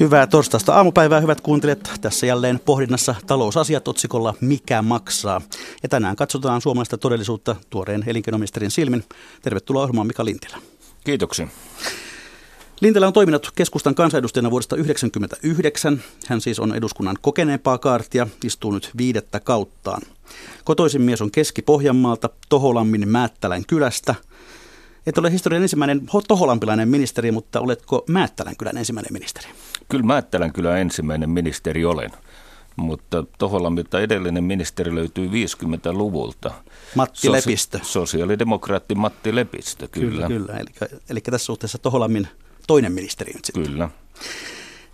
Hyvää torstaista aamupäivää, hyvät kuuntelijat. Tässä jälleen pohdinnassa talousasiat otsikolla Mikä maksaa? Ja tänään katsotaan suomalaista todellisuutta tuoreen elinkeinoministerin silmin. Tervetuloa ohjelmaan Mika Lintilä. Kiitoksia. Lintilä on toiminut keskustan kansanedustajana vuodesta 1999. Hän siis on eduskunnan kokeneempaa kaartia, istuu nyt viidettä kauttaan. Kotoisin mies on Keski-Pohjanmaalta, Toholammin Määttälän kylästä. Et ole historian ensimmäinen toholampilainen ministeri, mutta oletko Määttälän kylän ensimmäinen ministeri? Kyllä Määttälän kyllä ensimmäinen ministeri olen, mutta Toholammilta edellinen ministeri löytyy 50-luvulta. Matti Sosi- Lepistö. Sosiaalidemokraatti Matti Lepistö, kyllä. Kyllä, kyllä. Eli, eli tässä suhteessa Toholammin toinen ministeri nyt sitten. Kyllä.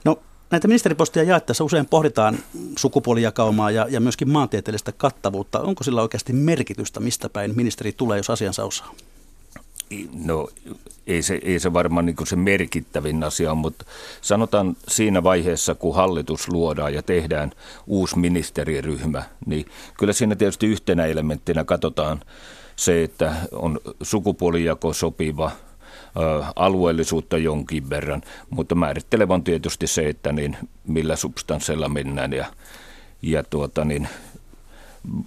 No, näitä ministeriposteja jaettaessa usein pohditaan sukupuolijakaumaa ja, ja myöskin maantieteellistä kattavuutta. Onko sillä oikeasti merkitystä, mistä päin ministeri tulee, jos asiansa osaa? No ei se, ei se varmaan niin se merkittävin asia on, mutta sanotaan siinä vaiheessa, kun hallitus luodaan ja tehdään uusi ministeriryhmä, niin kyllä siinä tietysti yhtenä elementtinä katsotaan se, että on sukupuolijako sopiva, alueellisuutta jonkin verran, mutta määrittelevä on tietysti se, että niin millä substanssilla mennään ja, ja tuota niin,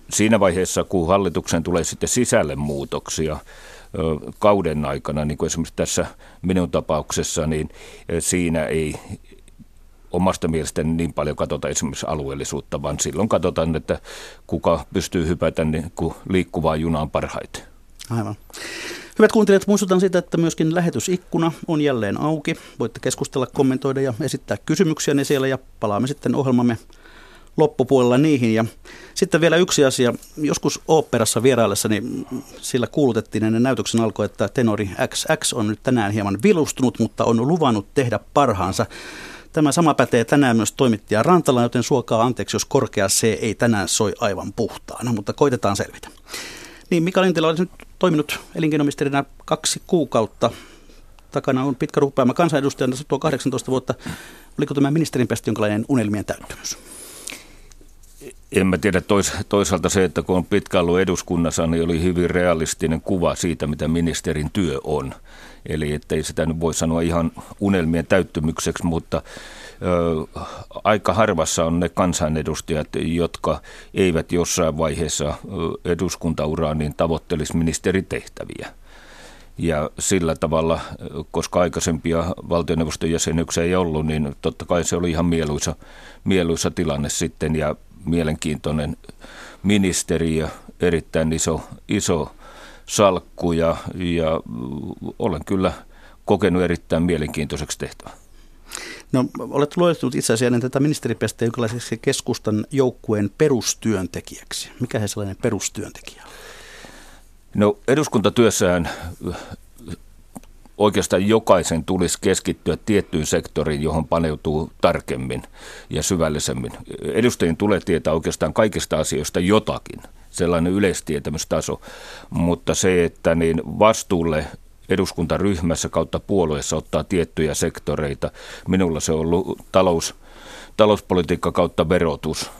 siinä vaiheessa, kun hallituksen tulee sitten sisälle muutoksia, kauden aikana, niin kuin esimerkiksi tässä minun tapauksessa, niin siinä ei omasta mielestäni niin paljon katsota esimerkiksi alueellisuutta, vaan silloin katsotaan, että kuka pystyy hypätä niin kuin liikkuvaa junaan parhaiten. Aivan. Hyvät kuuntelijat, muistutan siitä, että myöskin lähetysikkuna on jälleen auki. Voitte keskustella, kommentoida ja esittää kysymyksiä ne siellä ja palaamme sitten ohjelmamme loppupuolella niihin. Ja sitten vielä yksi asia. Joskus oopperassa vieraillessani sillä kuulutettiin ennen näytöksen alkoi, että tenori XX on nyt tänään hieman vilustunut, mutta on luvannut tehdä parhaansa. Tämä sama pätee tänään myös toimittaja Rantala, joten suokaa anteeksi, jos korkea C ei tänään soi aivan puhtaana, mutta koitetaan selvitä. Niin, Mika Lintilä olisi nyt toiminut elinkeinoministerinä kaksi kuukautta. Takana on pitkä rupeama kansanedustajana, tuo 18 vuotta. Oliko tämä ministerin jonkinlainen unelmien täyttymys? En mä tiedä, tois, toisaalta se, että kun on pitkä ollut eduskunnassa, niin oli hyvin realistinen kuva siitä, mitä ministerin työ on. Eli ettei sitä nyt voi sanoa ihan unelmien täyttymykseksi, mutta ö, aika harvassa on ne kansanedustajat, jotka eivät jossain vaiheessa eduskuntauraa niin tavoittelisi ministeritehtäviä. Ja sillä tavalla, koska aikaisempia valtioneuvoston jäsenyksiä ei ollut, niin totta kai se oli ihan mieluisa, mieluisa tilanne sitten ja mielenkiintoinen ministeriö, erittäin iso, iso salkku ja, ja olen kyllä kokenut erittäin mielenkiintoiseksi tehtävä. No, olet luettunut itse asiassa ennen tätä ministeripestiä jonkinlaiseksi keskustan joukkueen perustyöntekijäksi. Mikä he sellainen perustyöntekijä on? No eduskuntatyössään oikeastaan jokaisen tulisi keskittyä tiettyyn sektoriin, johon paneutuu tarkemmin ja syvällisemmin. Edustajien tulee tietää oikeastaan kaikista asioista jotakin, sellainen yleistietämystaso, mutta se, että niin vastuulle eduskuntaryhmässä kautta puolueessa ottaa tiettyjä sektoreita, minulla se on ollut talous, talouspolitiikka kautta verotus,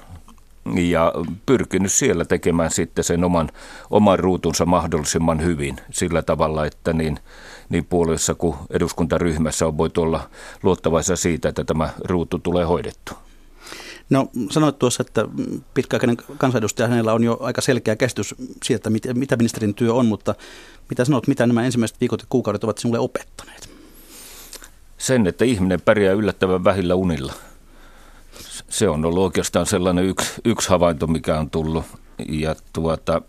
ja pyrkinyt siellä tekemään sitten sen oman, oman ruutunsa mahdollisimman hyvin sillä tavalla, että niin, niin puolueessa kuin eduskuntaryhmässä on voitu olla luottavaisia siitä, että tämä ruutu tulee hoidettu. No sanoit tuossa, että pitkäaikainen kansanedustaja hänellä on jo aika selkeä käsitys siitä, mitä ministerin työ on, mutta mitä sanot, mitä nämä ensimmäiset viikot ja kuukaudet ovat sinulle opettaneet? Sen, että ihminen pärjää yllättävän vähillä unilla se on ollut oikeastaan sellainen yksi, yksi havainto, mikä on tullut. Ja tuota,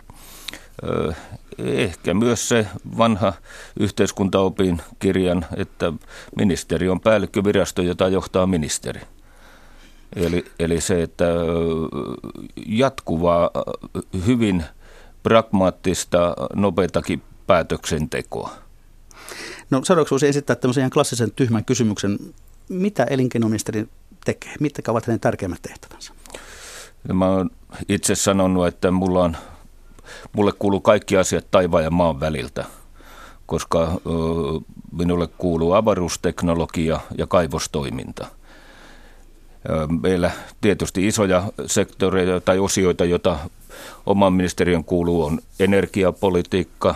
ehkä myös se vanha yhteiskuntaopin kirjan, että ministeri on päällikkövirasto, jota johtaa ministeri. Eli, eli se, että jatkuvaa, hyvin pragmaattista, nopeatakin päätöksentekoa. No seuraavaksi voisi esittää tämmöisen ihan klassisen tyhmän kysymyksen. Mitä elinkeinoministeri tekee? Mitkä ovat hänen tärkeimmät tehtävänsä? Mä oon itse sanonut, että mulla on mulle kuuluu kaikki asiat taivaan ja maan väliltä, koska minulle kuuluu avaruusteknologia ja kaivostoiminta. Meillä tietysti isoja sektoreita tai osioita, joita oman ministeriön kuuluu, on energiapolitiikka,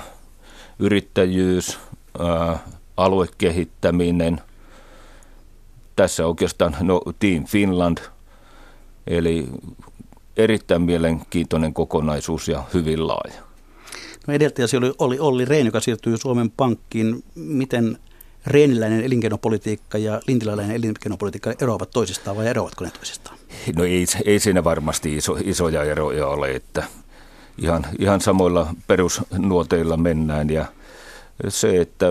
yrittäjyys, aluekehittäminen. Tässä oikeastaan no, Team Finland, eli erittäin mielenkiintoinen kokonaisuus ja hyvin laaja. No edeltäjäsi oli, oli Olli Rehn, joka siirtyi Suomen Pankkiin. Miten reeniläinen elinkeinopolitiikka ja lintiläinen elinkeinopolitiikka eroavat toisistaan vai eroavatko ne toisistaan? No ei, ei siinä varmasti iso, isoja eroja ole, että ihan, ihan samoilla perusnuoteilla mennään ja se, että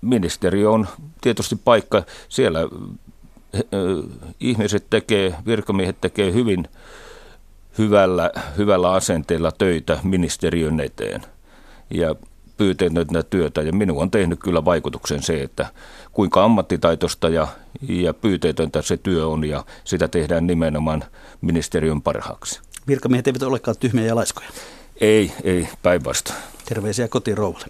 ministeriö on tietysti paikka, siellä ihmiset tekee, virkamiehet tekee hyvin hyvällä, hyvällä asenteella töitä ministeriön eteen ja pyyteetöntä työtä. Ja minun on tehnyt kyllä vaikutuksen se, että kuinka ammattitaitosta ja, ja pyyteetöntä se työ on ja sitä tehdään nimenomaan ministeriön parhaaksi. Virkamiehet eivät olekaan tyhmiä ja laiskoja. Ei, ei, päinvastoin. Terveisiä kotiin rouvalle.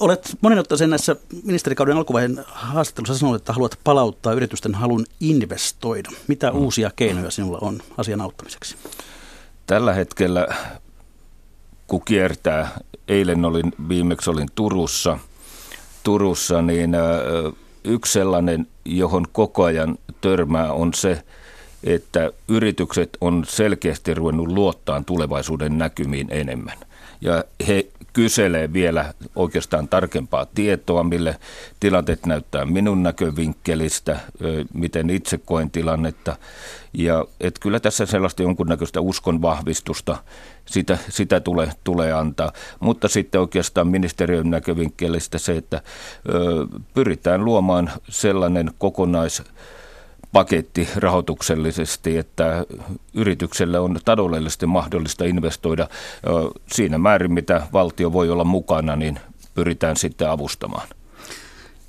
Olet monen otteeseen näissä ministerikauden alkuvaiheen haastattelussa sanonut, että haluat palauttaa yritysten halun investoida. Mitä mm. uusia keinoja sinulla on asian auttamiseksi? Tällä hetkellä, kun kiertää, eilen olin, viimeksi olin Turussa, Turussa niin yksi sellainen, johon koko ajan törmää, on se, että yritykset on selkeästi ruvennut luottaa tulevaisuuden näkymiin enemmän. Ja he kyselee vielä oikeastaan tarkempaa tietoa, mille tilanteet näyttää minun näkövinkkelistä, miten itse koen tilannetta. Ja et kyllä tässä sellaista jonkunnäköistä uskon vahvistusta, sitä, sitä tulee, tulee antaa. Mutta sitten oikeastaan ministeriön näkövinkkelistä se, että pyritään luomaan sellainen kokonais paketti rahoituksellisesti, että yritykselle on taloudellisesti mahdollista investoida siinä määrin, mitä valtio voi olla mukana, niin pyritään sitten avustamaan.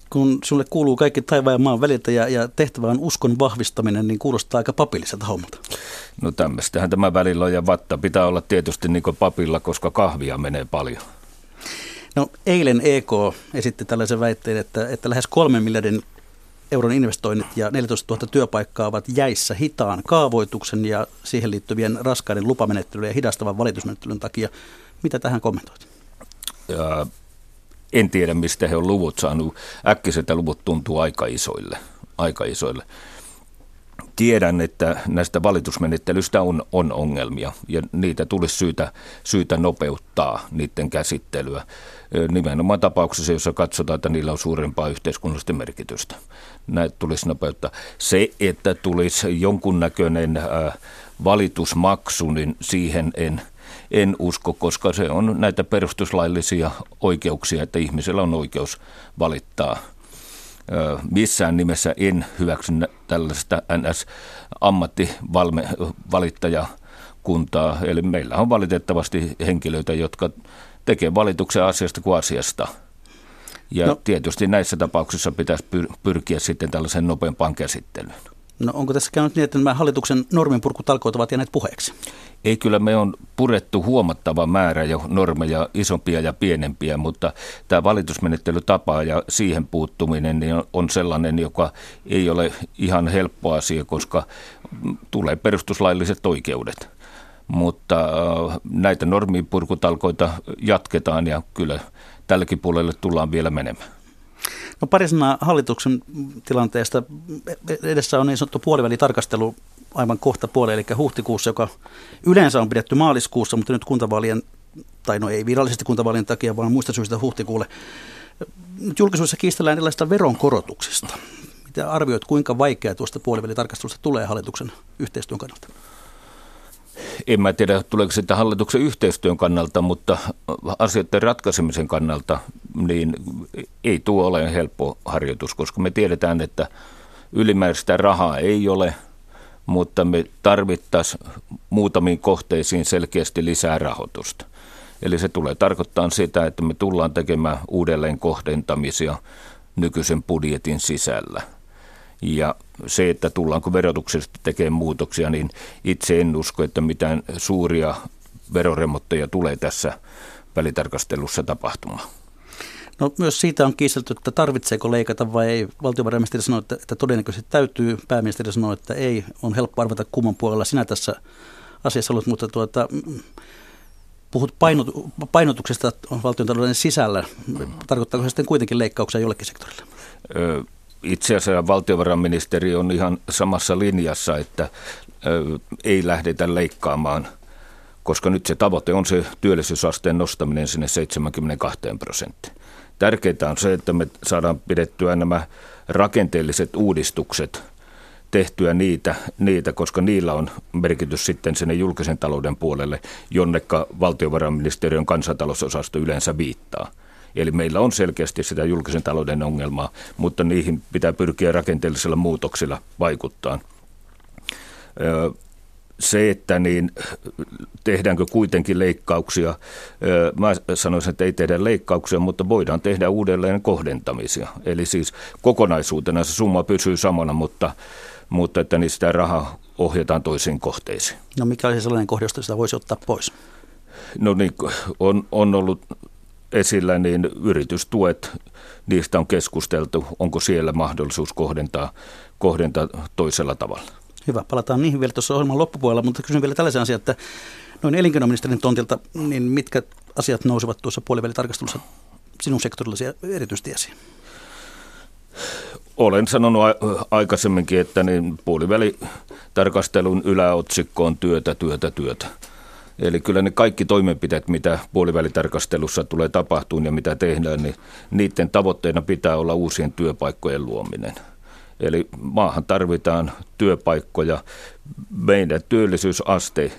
Kun sulle kuuluu kaikki taivaan ja maan väliltä ja, ja tehtävä on uskon vahvistaminen, niin kuulostaa aika papilliselta hommalta. No tämmöistähän tämä välillä on ja vatta pitää olla tietysti niin kuin papilla, koska kahvia menee paljon. No eilen EK esitti tällaisen väitteen, että, että lähes kolmen miljardin euron investoinnit ja 14 000 työpaikkaa ovat jäissä hitaan kaavoituksen ja siihen liittyvien raskaiden lupamenettelyjen ja hidastavan valitusmenettelyn takia. Mitä tähän kommentoit? Ja en tiedä, mistä he on luvut saanut. Äkkiseltä luvut tuntuu aika isoille. Aika isoille. Tiedän, että näistä valitusmenettelyistä on, on ongelmia ja niitä tulisi syytä, syytä nopeuttaa niiden käsittelyä nimenomaan tapauksessa, jossa katsotaan, että niillä on suurempaa yhteiskunnallista merkitystä. Näitä tulisi nopeuttaa. Se, että tulisi jonkunnäköinen valitusmaksu, niin siihen en, en usko, koska se on näitä perustuslaillisia oikeuksia, että ihmisellä on oikeus valittaa missään nimessä en hyväksy tällaista NS-ammattivalittajakuntaa. Eli meillä on valitettavasti henkilöitä, jotka tekee valituksen asiasta kuin asiasta. Ja no, tietysti näissä tapauksissa pitäisi pyrkiä sitten tällaisen nopeampaan käsittelyyn. No onko tässä käynyt niin, että nämä hallituksen norminpurkutalkoot ovat jääneet puheeksi? Ei, kyllä me on purettu huomattava määrä jo normeja, isompia ja pienempiä, mutta tämä valitusmenettelytapa ja siihen puuttuminen niin on sellainen, joka ei ole ihan helppo asia, koska tulee perustuslailliset oikeudet mutta äh, näitä normipurkutalkoita jatketaan ja kyllä tälläkin puolelle tullaan vielä menemään. No pari sanaa hallituksen tilanteesta. Edessä on niin sanottu puolivälitarkastelu aivan kohta puoli, eli huhtikuussa, joka yleensä on pidetty maaliskuussa, mutta nyt kuntavaalien, tai no ei virallisesti kuntavaalien takia, vaan muista syistä huhtikuulle. Nyt julkisuudessa kiistellään erilaisista veronkorotuksista. Mitä arvioit, kuinka vaikea tuosta puolivälitarkastelusta tulee hallituksen yhteistyön kannalta? En mä tiedä, tuleeko sitä hallituksen yhteistyön kannalta, mutta asioiden ratkaisemisen kannalta niin ei tuo ole helppo harjoitus, koska me tiedetään, että ylimääräistä rahaa ei ole, mutta me tarvittaisiin muutamiin kohteisiin selkeästi lisää rahoitusta. Eli se tulee tarkoittaa sitä, että me tullaan tekemään uudelleen kohdentamisia nykyisen budjetin sisällä – ja se, että tullaanko verotuksesta tekemään muutoksia, niin itse en usko, että mitään suuria veroremotteja tulee tässä välitarkastelussa tapahtumaan. No myös siitä on kiistelty, että tarvitseeko leikata vai ei. Valtiovarainministeri sanoi, että, että todennäköisesti täytyy. Pääministeri sanoi, että ei. On helppo arvata kumman puolella sinä tässä asiassa ollut, mutta tuota, puhut painot, painotuksesta valtiontalouden sisällä. Tarkoittaako se sitten kuitenkin leikkauksia jollekin sektorille? Itse asiassa valtiovarainministeri on ihan samassa linjassa, että ei lähdetä leikkaamaan, koska nyt se tavoite on se työllisyysasteen nostaminen sinne 72 prosenttiin. Tärkeintä on se, että me saadaan pidettyä nämä rakenteelliset uudistukset tehtyä niitä, niitä, koska niillä on merkitys sitten sinne julkisen talouden puolelle, jonnekka valtiovarainministeriön kansantalousosasto yleensä viittaa. Eli meillä on selkeästi sitä julkisen talouden ongelmaa, mutta niihin pitää pyrkiä rakenteellisilla muutoksilla vaikuttaa se, että niin tehdäänkö kuitenkin leikkauksia, mä sanoisin, että ei tehdä leikkauksia, mutta voidaan tehdä uudelleen kohdentamisia. Eli siis kokonaisuutena se summa pysyy samana, mutta, mutta että niin sitä rahaa ohjataan toisiin kohteisiin. No mikä olisi sellainen kohde, josta sitä voisi ottaa pois? No niin, on, on ollut esillä niin yritystuet, niistä on keskusteltu, onko siellä mahdollisuus kohdentaa, kohdentaa toisella tavalla. Hyvä, palataan niihin vielä tuossa ohjelman loppupuolella, mutta kysyn vielä tällaisen asian, että noin elinkeinoministerin tontilta, niin mitkä asiat nousevat tuossa puolivälitarkastelussa sinun sektorillasi erityisesti esiin? Olen sanonut aikaisemminkin, että niin puolivälitarkastelun yläotsikko on työtä, työtä, työtä. Eli kyllä ne kaikki toimenpiteet, mitä puolivälitarkastelussa tulee tapahtumaan ja mitä tehdään, niin niiden tavoitteena pitää olla uusien työpaikkojen luominen – Eli maahan tarvitaan työpaikkoja. Meidän työllisyysaste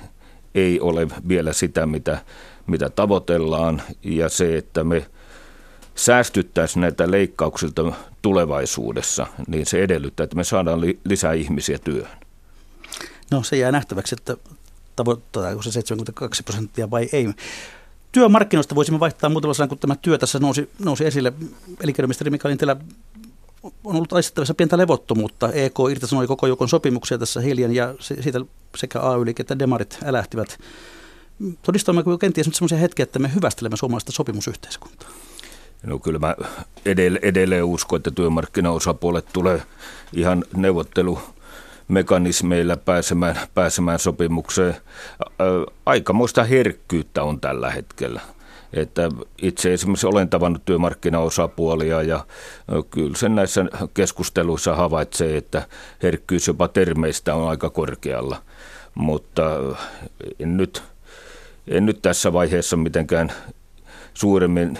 ei ole vielä sitä, mitä, mitä tavoitellaan, ja se, että me säästyttäisiin näitä leikkauksilta tulevaisuudessa, niin se edellyttää, että me saadaan li- lisää ihmisiä työhön. No se jää nähtäväksi, että tavoittaako se 72 prosenttia vai ei. Työmarkkinoista voisimme vaihtaa muutamalla sanan, kun tämä työ tässä nousi, nousi esille. Elinkeinoministeri Mikael Intelä on ollut aistettavissa pientä levottomuutta. EK irtisanoi koko joukon sopimuksia tässä hiljan ja siitä sekä ay että demarit älähtivät. Todistammeko kenties nyt sellaisia hetkiä, että me hyvästelemme suomalaista sopimusyhteiskuntaa? No kyllä mä edelleen, edelleen uskon, että työmarkkinaosapuolet tulee ihan neuvottelu mekanismeilla pääsemään, pääsemään sopimukseen. Aikamoista herkkyyttä on tällä hetkellä. Että itse esimerkiksi olen tavannut työmarkkinaosapuolia ja kyllä sen näissä keskusteluissa havaitsee, että herkkyys jopa termeistä on aika korkealla. Mutta en nyt, en nyt tässä vaiheessa mitenkään suuremmin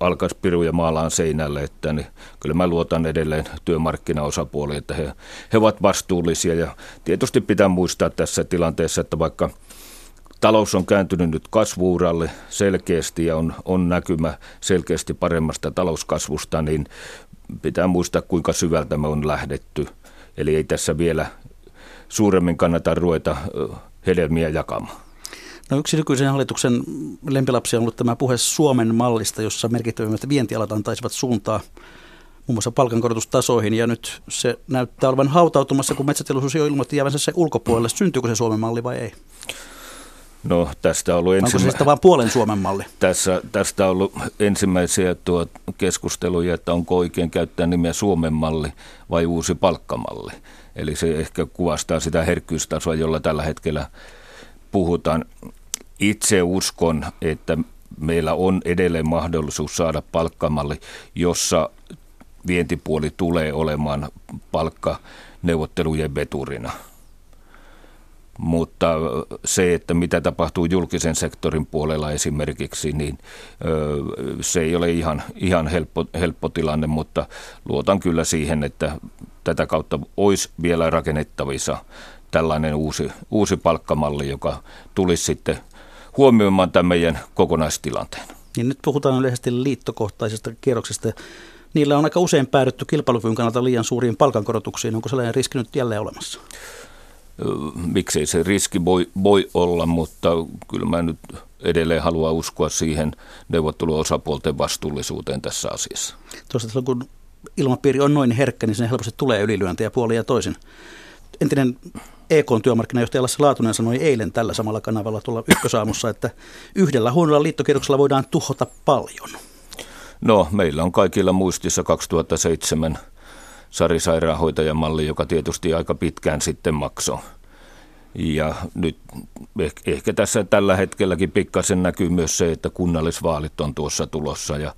alkaisi piruja maalaan seinälle, että niin kyllä mä luotan edelleen työmarkkinaosapuoliin, että he, he ovat vastuullisia ja tietysti pitää muistaa tässä tilanteessa, että vaikka – Talous on kääntynyt nyt kasvuuralle selkeästi ja on, on näkymä selkeästi paremmasta talouskasvusta, niin pitää muistaa kuinka syvältä me on lähdetty. Eli ei tässä vielä suuremmin kannata ruveta hedelmiä jakamaan. No yksi nykyisen hallituksen lempilapsi on ollut tämä puhe Suomen mallista, jossa merkittävimmät vientialat antaisivat suuntaa muun muassa palkankorotustasoihin, ja nyt se näyttää olevan hautautumassa, kun metsäteollisuus jo ilmoitti jäävänsä se ulkopuolelle. Syntyykö se Suomen malli vai ei? No tästä on ollut ensimmä... Onko se vain puolen Suomen malli? Tässä, tästä on ollut ensimmäisiä tuo keskusteluja, että onko oikein käyttää nimeä Suomen malli vai uusi palkkamalli. Eli se ehkä kuvastaa sitä herkkyystasoa, jolla tällä hetkellä puhutaan. Itse uskon, että meillä on edelleen mahdollisuus saada palkkamalli, jossa vientipuoli tulee olemaan palkkaneuvottelujen veturina – mutta se, että mitä tapahtuu julkisen sektorin puolella esimerkiksi, niin se ei ole ihan, ihan helppo, helppo tilanne, mutta luotan kyllä siihen, että tätä kautta olisi vielä rakennettavissa tällainen uusi, uusi palkkamalli, joka tulisi sitten huomioimaan tämän meidän kokonaistilanteen. Niin nyt puhutaan yleisesti liittokohtaisesta kierroksesta. Niillä on aika usein päädytty kilpailukyvyn kannalta liian suuriin palkankorotuksiin. Onko sellainen riski nyt jälleen olemassa? miksei se riski voi, voi olla, mutta kyllä mä nyt edelleen haluan uskoa siihen neuvotteluosapuolten vastuullisuuteen tässä asiassa. Tuosta kun ilmapiiri on noin herkkä, niin sinne helposti tulee ylilyöntejä puolia ja toisin. Entinen EKn työmarkkinajohtaja Lasse Laatunen sanoi eilen tällä samalla kanavalla tuolla ykkösaamussa, että yhdellä huonolla liittokierroksella voidaan tuhota paljon. No, meillä on kaikilla muistissa 2007 Sari sairaanhoitajamalli, joka tietysti aika pitkään sitten maksoi. Ja nyt ehkä tässä tällä hetkelläkin pikkasen näkyy myös se, että kunnallisvaalit on tuossa tulossa ja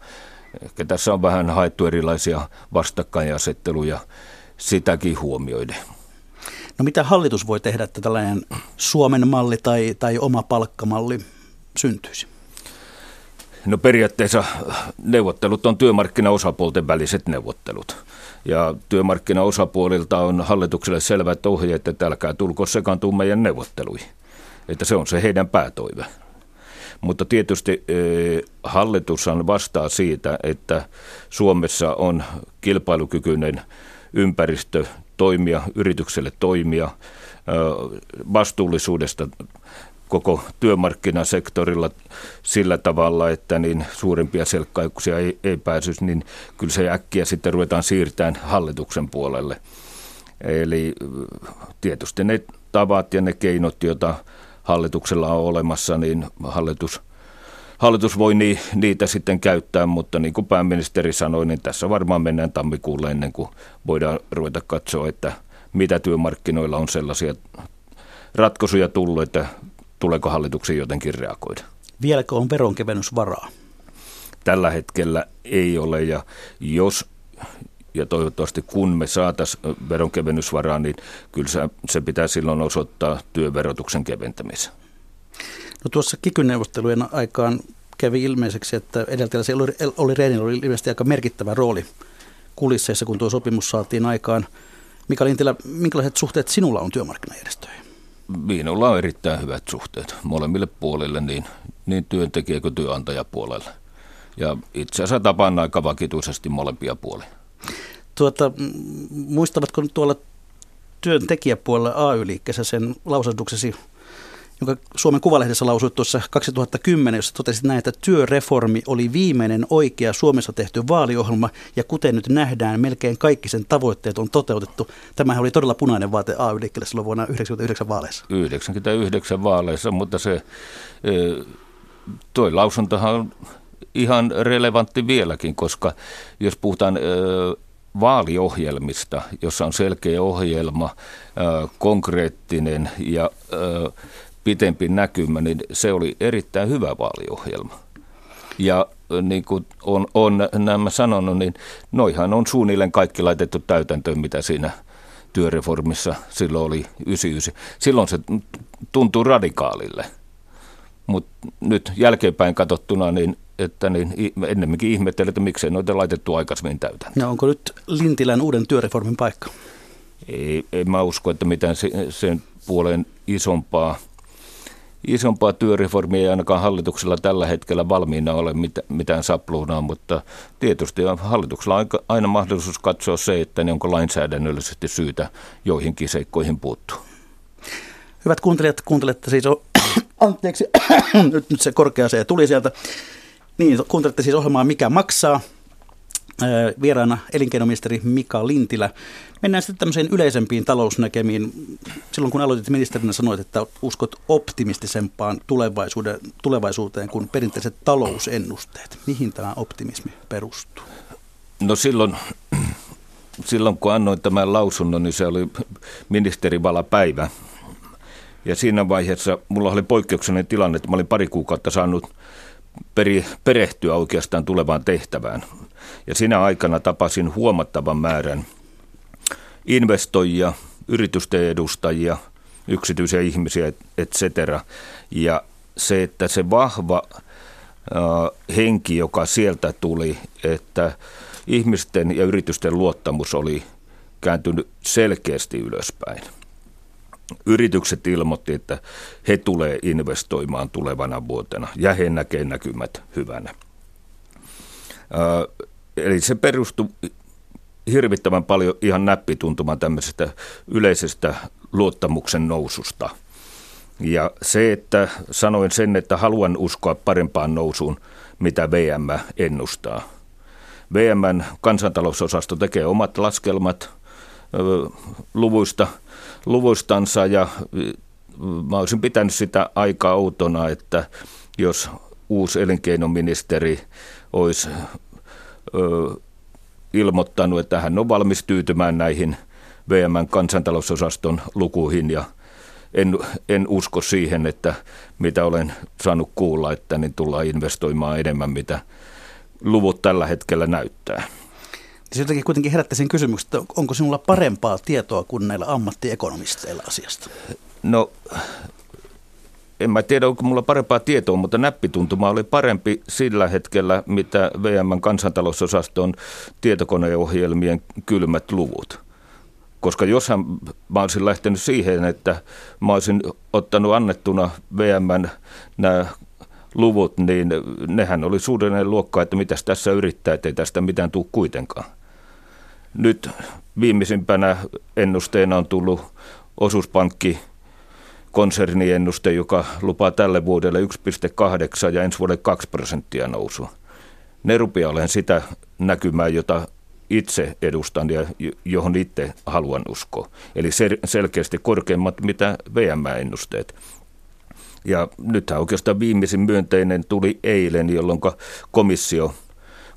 ehkä tässä on vähän haettu erilaisia vastakkainasetteluja sitäkin huomioiden. No mitä hallitus voi tehdä, että tällainen Suomen malli tai, tai oma palkkamalli syntyisi? No periaatteessa neuvottelut on työmarkkinaosapuolten väliset neuvottelut. Ja työmarkkinaosapuolilta on hallitukselle selvät ohjeet, että älkää tulko sekaantua meidän neuvotteluihin. Että se on se heidän päätoive. Mutta tietysti hallitushan vastaa siitä, että Suomessa on kilpailukykyinen ympäristö toimia, yritykselle toimia, vastuullisuudesta koko työmarkkinasektorilla sillä tavalla, että niin suurimpia selkkauksia ei, ei pääsisi, niin kyllä se äkkiä sitten ruvetaan siirtämään hallituksen puolelle. Eli tietysti ne tavat ja ne keinot, joita hallituksella on olemassa, niin hallitus, hallitus voi ni, niitä sitten käyttää, mutta niin kuin pääministeri sanoi, niin tässä varmaan mennään tammikuulle ennen kuin voidaan ruveta katsoa, että mitä työmarkkinoilla on sellaisia ratkaisuja tullut, että tuleeko hallituksen jotenkin reagoida. Vieläkö on veronkevennysvaraa? Tällä hetkellä ei ole ja jos ja toivottavasti kun me saataisiin veronkevennysvaraa, niin kyllä se, se pitää silloin osoittaa työverotuksen keventämiseen. No tuossa kikyneuvottelujen aikaan kävi ilmeiseksi, että edeltäjällä oli, oli Reinillä oli ilmeisesti aika merkittävä rooli kulisseissa, kun tuo sopimus saatiin aikaan. Mika Lintilä, minkälaiset suhteet sinulla on työmarkkinajärjestöihin? Minulla on erittäin hyvät suhteet molemmille puolille, niin, niin työntekijä- kuin työnantajapuolelle. Ja itse asiassa tapaan aika vakituisesti molempia puolia. Tuota, muistavatko tuolla työntekijäpuolella AY-liikkeessä sen lausahduksesi jonka Suomen Kuvalehdessä lausui tuossa 2010, jossa totesit näin, että työreformi oli viimeinen oikea Suomessa tehty vaaliohjelma, ja kuten nyt nähdään, melkein kaikki sen tavoitteet on toteutettu. Tämähän oli todella punainen vaate AY-liikkeelle silloin vuonna 1999 vaaleissa. 99 vaaleissa, mutta se toi lausuntohan on ihan relevantti vieläkin, koska jos puhutaan vaaliohjelmista, jossa on selkeä ohjelma, konkreettinen ja pitempi näkymä, niin se oli erittäin hyvä vaaliohjelma. Ja niin kuin on, on nämä sanonut, niin noihan on suunnilleen kaikki laitettu täytäntöön, mitä siinä työreformissa silloin oli 99. Silloin se tuntuu radikaalille. Mutta nyt jälkeenpäin katsottuna, niin että niin ennemminkin ihmettelen, että miksei noita laitettu aikaisemmin täytäntöön. No onko nyt Lintilän uuden työreformin paikka? Ei, en mä usko, että mitään sen puolen isompaa – isompaa työreformia ei ainakaan hallituksella tällä hetkellä valmiina ole mitään sapluunaa, mutta tietysti hallituksella on aina mahdollisuus katsoa se, että ne onko lainsäädännöllisesti syytä joihinkin seikkoihin puuttua. Hyvät kuuntelijat, kuuntelette siis, o- anteeksi, nyt, se korkea se tuli sieltä. Niin, kuuntelette siis ohjelmaa Mikä maksaa. Vieraana elinkeinoministeri Mika Lintilä. Mennään sitten tämmöiseen yleisempiin talousnäkemiin. Silloin kun aloitit ministerinä sanoit, että uskot optimistisempaan tulevaisuuteen, tulevaisuuteen kuin perinteiset talousennusteet. Mihin tämä optimismi perustuu? No silloin, silloin kun annoin tämän lausunnon, niin se oli päivä. Ja siinä vaiheessa mulla oli poikkeuksellinen tilanne, että mä olin pari kuukautta saanut peri, perehtyä oikeastaan tulevaan tehtävään. Ja siinä aikana tapasin huomattavan määrän investoijia, yritysten edustajia, yksityisiä ihmisiä, et cetera. Ja se, että se vahva henki, joka sieltä tuli, että ihmisten ja yritysten luottamus oli kääntynyt selkeästi ylöspäin. Yritykset ilmoitti, että he tulee investoimaan tulevana vuotena ja he näkee näkymät hyvänä. Eli se perustui hirvittävän paljon ihan näppituntumaan tämmöisestä yleisestä luottamuksen noususta. Ja se, että sanoin sen, että haluan uskoa parempaan nousuun, mitä VM ennustaa. VMn kansantalousosasto tekee omat laskelmat luvuista, luvustansa ja mä olisin pitänyt sitä aika outona, että jos uusi elinkeinoministeri olisi ilmoittanut, että hän on valmis tyytymään näihin VMn kansantalousosaston lukuihin ja en, en usko siihen, että mitä olen saanut kuulla, että niin tullaan investoimaan enemmän, mitä luvut tällä hetkellä näyttää. Se jotenkin kuitenkin herätti sen kysymyksen, että onko sinulla parempaa tietoa kuin näillä ammattiekonomisteilla asiasta? No, en mä tiedä, onko mulla parempaa tietoa, mutta näppituntuma oli parempi sillä hetkellä, mitä VMn kansantalousosaston tietokoneohjelmien kylmät luvut. Koska joshan mä olisin lähtenyt siihen, että mä olisin ottanut annettuna VMn nämä luvut, niin nehän oli suunnilleen luokka, että mitäs tässä yrittää, ettei tästä mitään tule kuitenkaan. Nyt viimeisimpänä ennusteena on tullut osuuspankki konserniennuste, joka lupaa tälle vuodelle 1,8 ja ensi vuodelle 2 prosenttia nousua. Ne rupeaa olen sitä näkymää, jota itse edustan ja johon itse haluan uskoa. Eli selkeästi korkeimmat mitä VM-ennusteet. Ja nythän oikeastaan viimeisin myönteinen tuli eilen, jolloin komissio,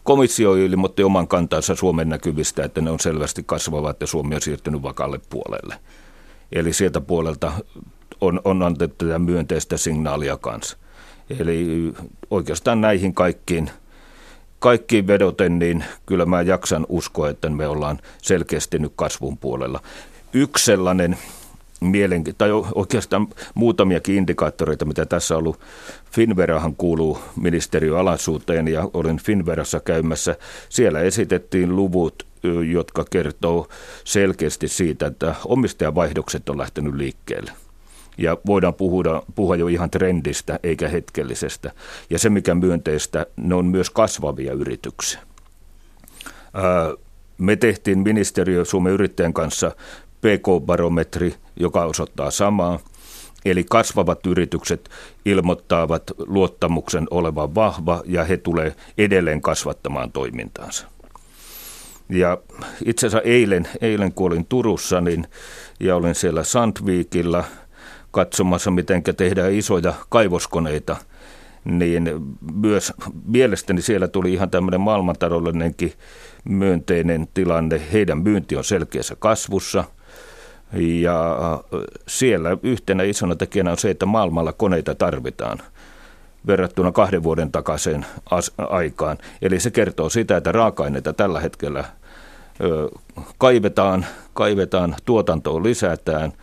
komissio ilmoitti oman kantansa Suomen näkyvistä, että ne on selvästi kasvavat ja Suomi on siirtynyt vakalle puolelle. Eli sieltä puolelta on, on annettu tätä myönteistä signaalia kanssa. Eli oikeastaan näihin kaikkiin, kaikkiin vedoten, niin kyllä mä jaksan uskoa, että me ollaan selkeästi nyt kasvun puolella. Yksi sellainen mielenki- tai oikeastaan muutamiakin indikaattoreita, mitä tässä on ollut. Finverahan kuuluu ministeriöalaisuuteen ja olin Finverassa käymässä. Siellä esitettiin luvut, jotka kertoo selkeästi siitä, että omistajavaihdokset on lähtenyt liikkeelle. Ja voidaan puhua, puhua jo ihan trendistä eikä hetkellisestä. Ja se, mikä myönteistä, ne on myös kasvavia yrityksiä. Me tehtiin ministeriö Suomen yrittäjän kanssa PK-barometri, joka osoittaa samaa. Eli kasvavat yritykset ilmoittavat luottamuksen olevan vahva ja he tulee edelleen kasvattamaan toimintaansa. Ja itse asiassa eilen, eilen kun olin Turussa niin, ja olin siellä Sandvikilla katsomassa, miten tehdään isoja kaivoskoneita, niin myös mielestäni siellä tuli ihan tämmöinen maailmantaloudellinenkin myönteinen tilanne. Heidän myynti on selkeässä kasvussa – ja siellä yhtenä isona tekijänä on se, että maailmalla koneita tarvitaan verrattuna kahden vuoden takaisin aikaan. Eli se kertoo sitä, että raaka-aineita tällä hetkellä ö, kaivetaan, kaivetaan, tuotantoa lisätään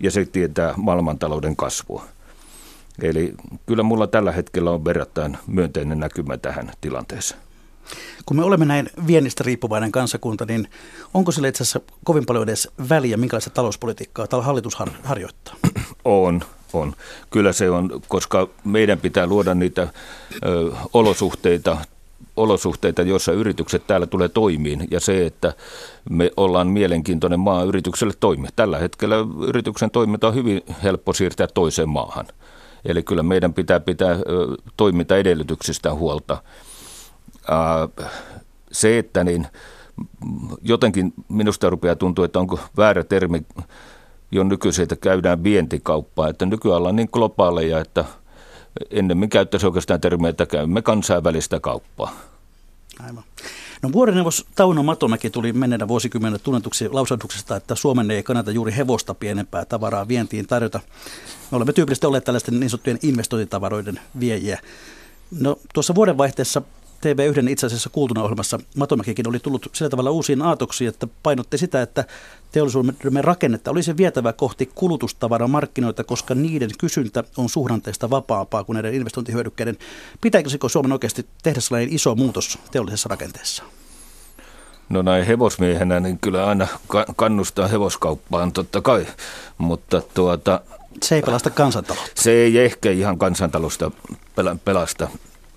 ja se tietää maailmantalouden kasvua. Eli kyllä mulla tällä hetkellä on verrattain myönteinen näkymä tähän tilanteeseen. Kun me olemme näin viennistä riippuvainen kansakunta, niin onko sillä itse asiassa kovin paljon edes väliä, minkälaista talouspolitiikkaa tällä hallitus harjoittaa? On, on. Kyllä se on, koska meidän pitää luoda niitä ö, olosuhteita, olosuhteita, joissa yritykset täällä tulee toimiin ja se, että me ollaan mielenkiintoinen maa yritykselle toimia. Tällä hetkellä yrityksen toiminta on hyvin helppo siirtää toiseen maahan. Eli kyllä meidän pitää pitää toimintaedellytyksistä huolta se, että niin jotenkin minusta rupeaa tuntua, että onko väärä termi jo nykyisin, että käydään vientikauppaa, että nykyään on niin globaaleja, että ennemmin käyttäisi oikeastaan termiä, että käymme kansainvälistä kauppaa. Aivan. No vuorineuvos Tauno Matomäki tuli menneenä vuosikymmenen tunnetuksi lausahduksesta, että Suomen ei kannata juuri hevosta pienempää tavaraa vientiin tarjota. Me olemme tyypillisesti olleet tällaisten niin sanottujen investointitavaroiden viejiä. No tuossa vuodenvaihteessa TV1 itse asiassa kuultuna ohjelmassa Matomäkikin oli tullut sillä tavalla uusiin aatoksiin, että painotti sitä, että teollisuuden rakennetta olisi vietävä kohti kulutustavaramarkkinoita, koska niiden kysyntä on suhdanteista vapaampaa kuin näiden investointihyödykkeiden. Pitäisikö Suomen oikeasti tehdä sellainen iso muutos teollisessa rakenteessa? No näin hevosmiehenä, niin kyllä aina kannustaa hevoskauppaan totta kai, mutta tuota... Se ei pelasta kansantaloutta. Se ei ehkä ihan kansantalousta pelasta,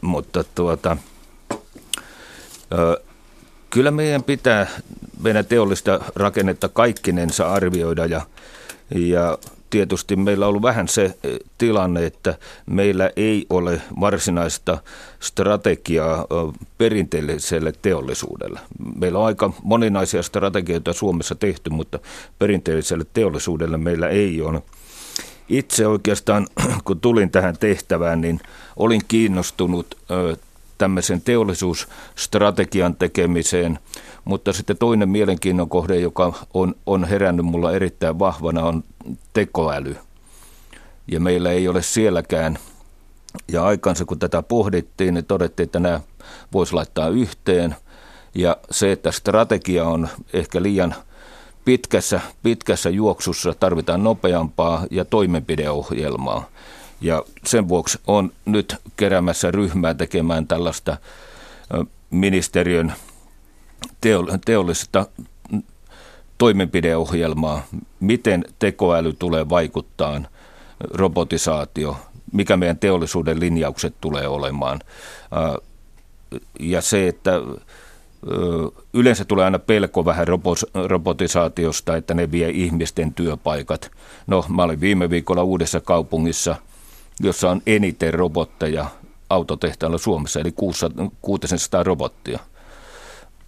mutta tuota, Kyllä meidän pitää meidän teollista rakennetta kaikkinensa arvioida ja, ja tietysti meillä on ollut vähän se tilanne, että meillä ei ole varsinaista strategiaa perinteelliselle teollisuudelle. Meillä on aika moninaisia strategioita Suomessa tehty, mutta perinteelliselle teollisuudelle meillä ei ole. Itse oikeastaan, kun tulin tähän tehtävään, niin olin kiinnostunut tämmöisen teollisuusstrategian tekemiseen, mutta sitten toinen mielenkiinnon kohde, joka on, on herännyt mulla erittäin vahvana, on tekoäly. Ja meillä ei ole sielläkään, ja aikansa kun tätä pohdittiin, niin todettiin, että nämä voisi laittaa yhteen. Ja se, että strategia on ehkä liian pitkässä, pitkässä juoksussa, tarvitaan nopeampaa ja toimenpideohjelmaa. Ja sen vuoksi on nyt keräämässä ryhmää tekemään tällaista ministeriön teollista toimenpideohjelmaa, miten tekoäly tulee vaikuttaa robotisaatio, mikä meidän teollisuuden linjaukset tulee olemaan. Ja se, että yleensä tulee aina pelko vähän robotisaatiosta, että ne vie ihmisten työpaikat. No, mä olin viime viikolla uudessa kaupungissa – jossa on eniten robotteja autotehtailla Suomessa, eli 600 robottia.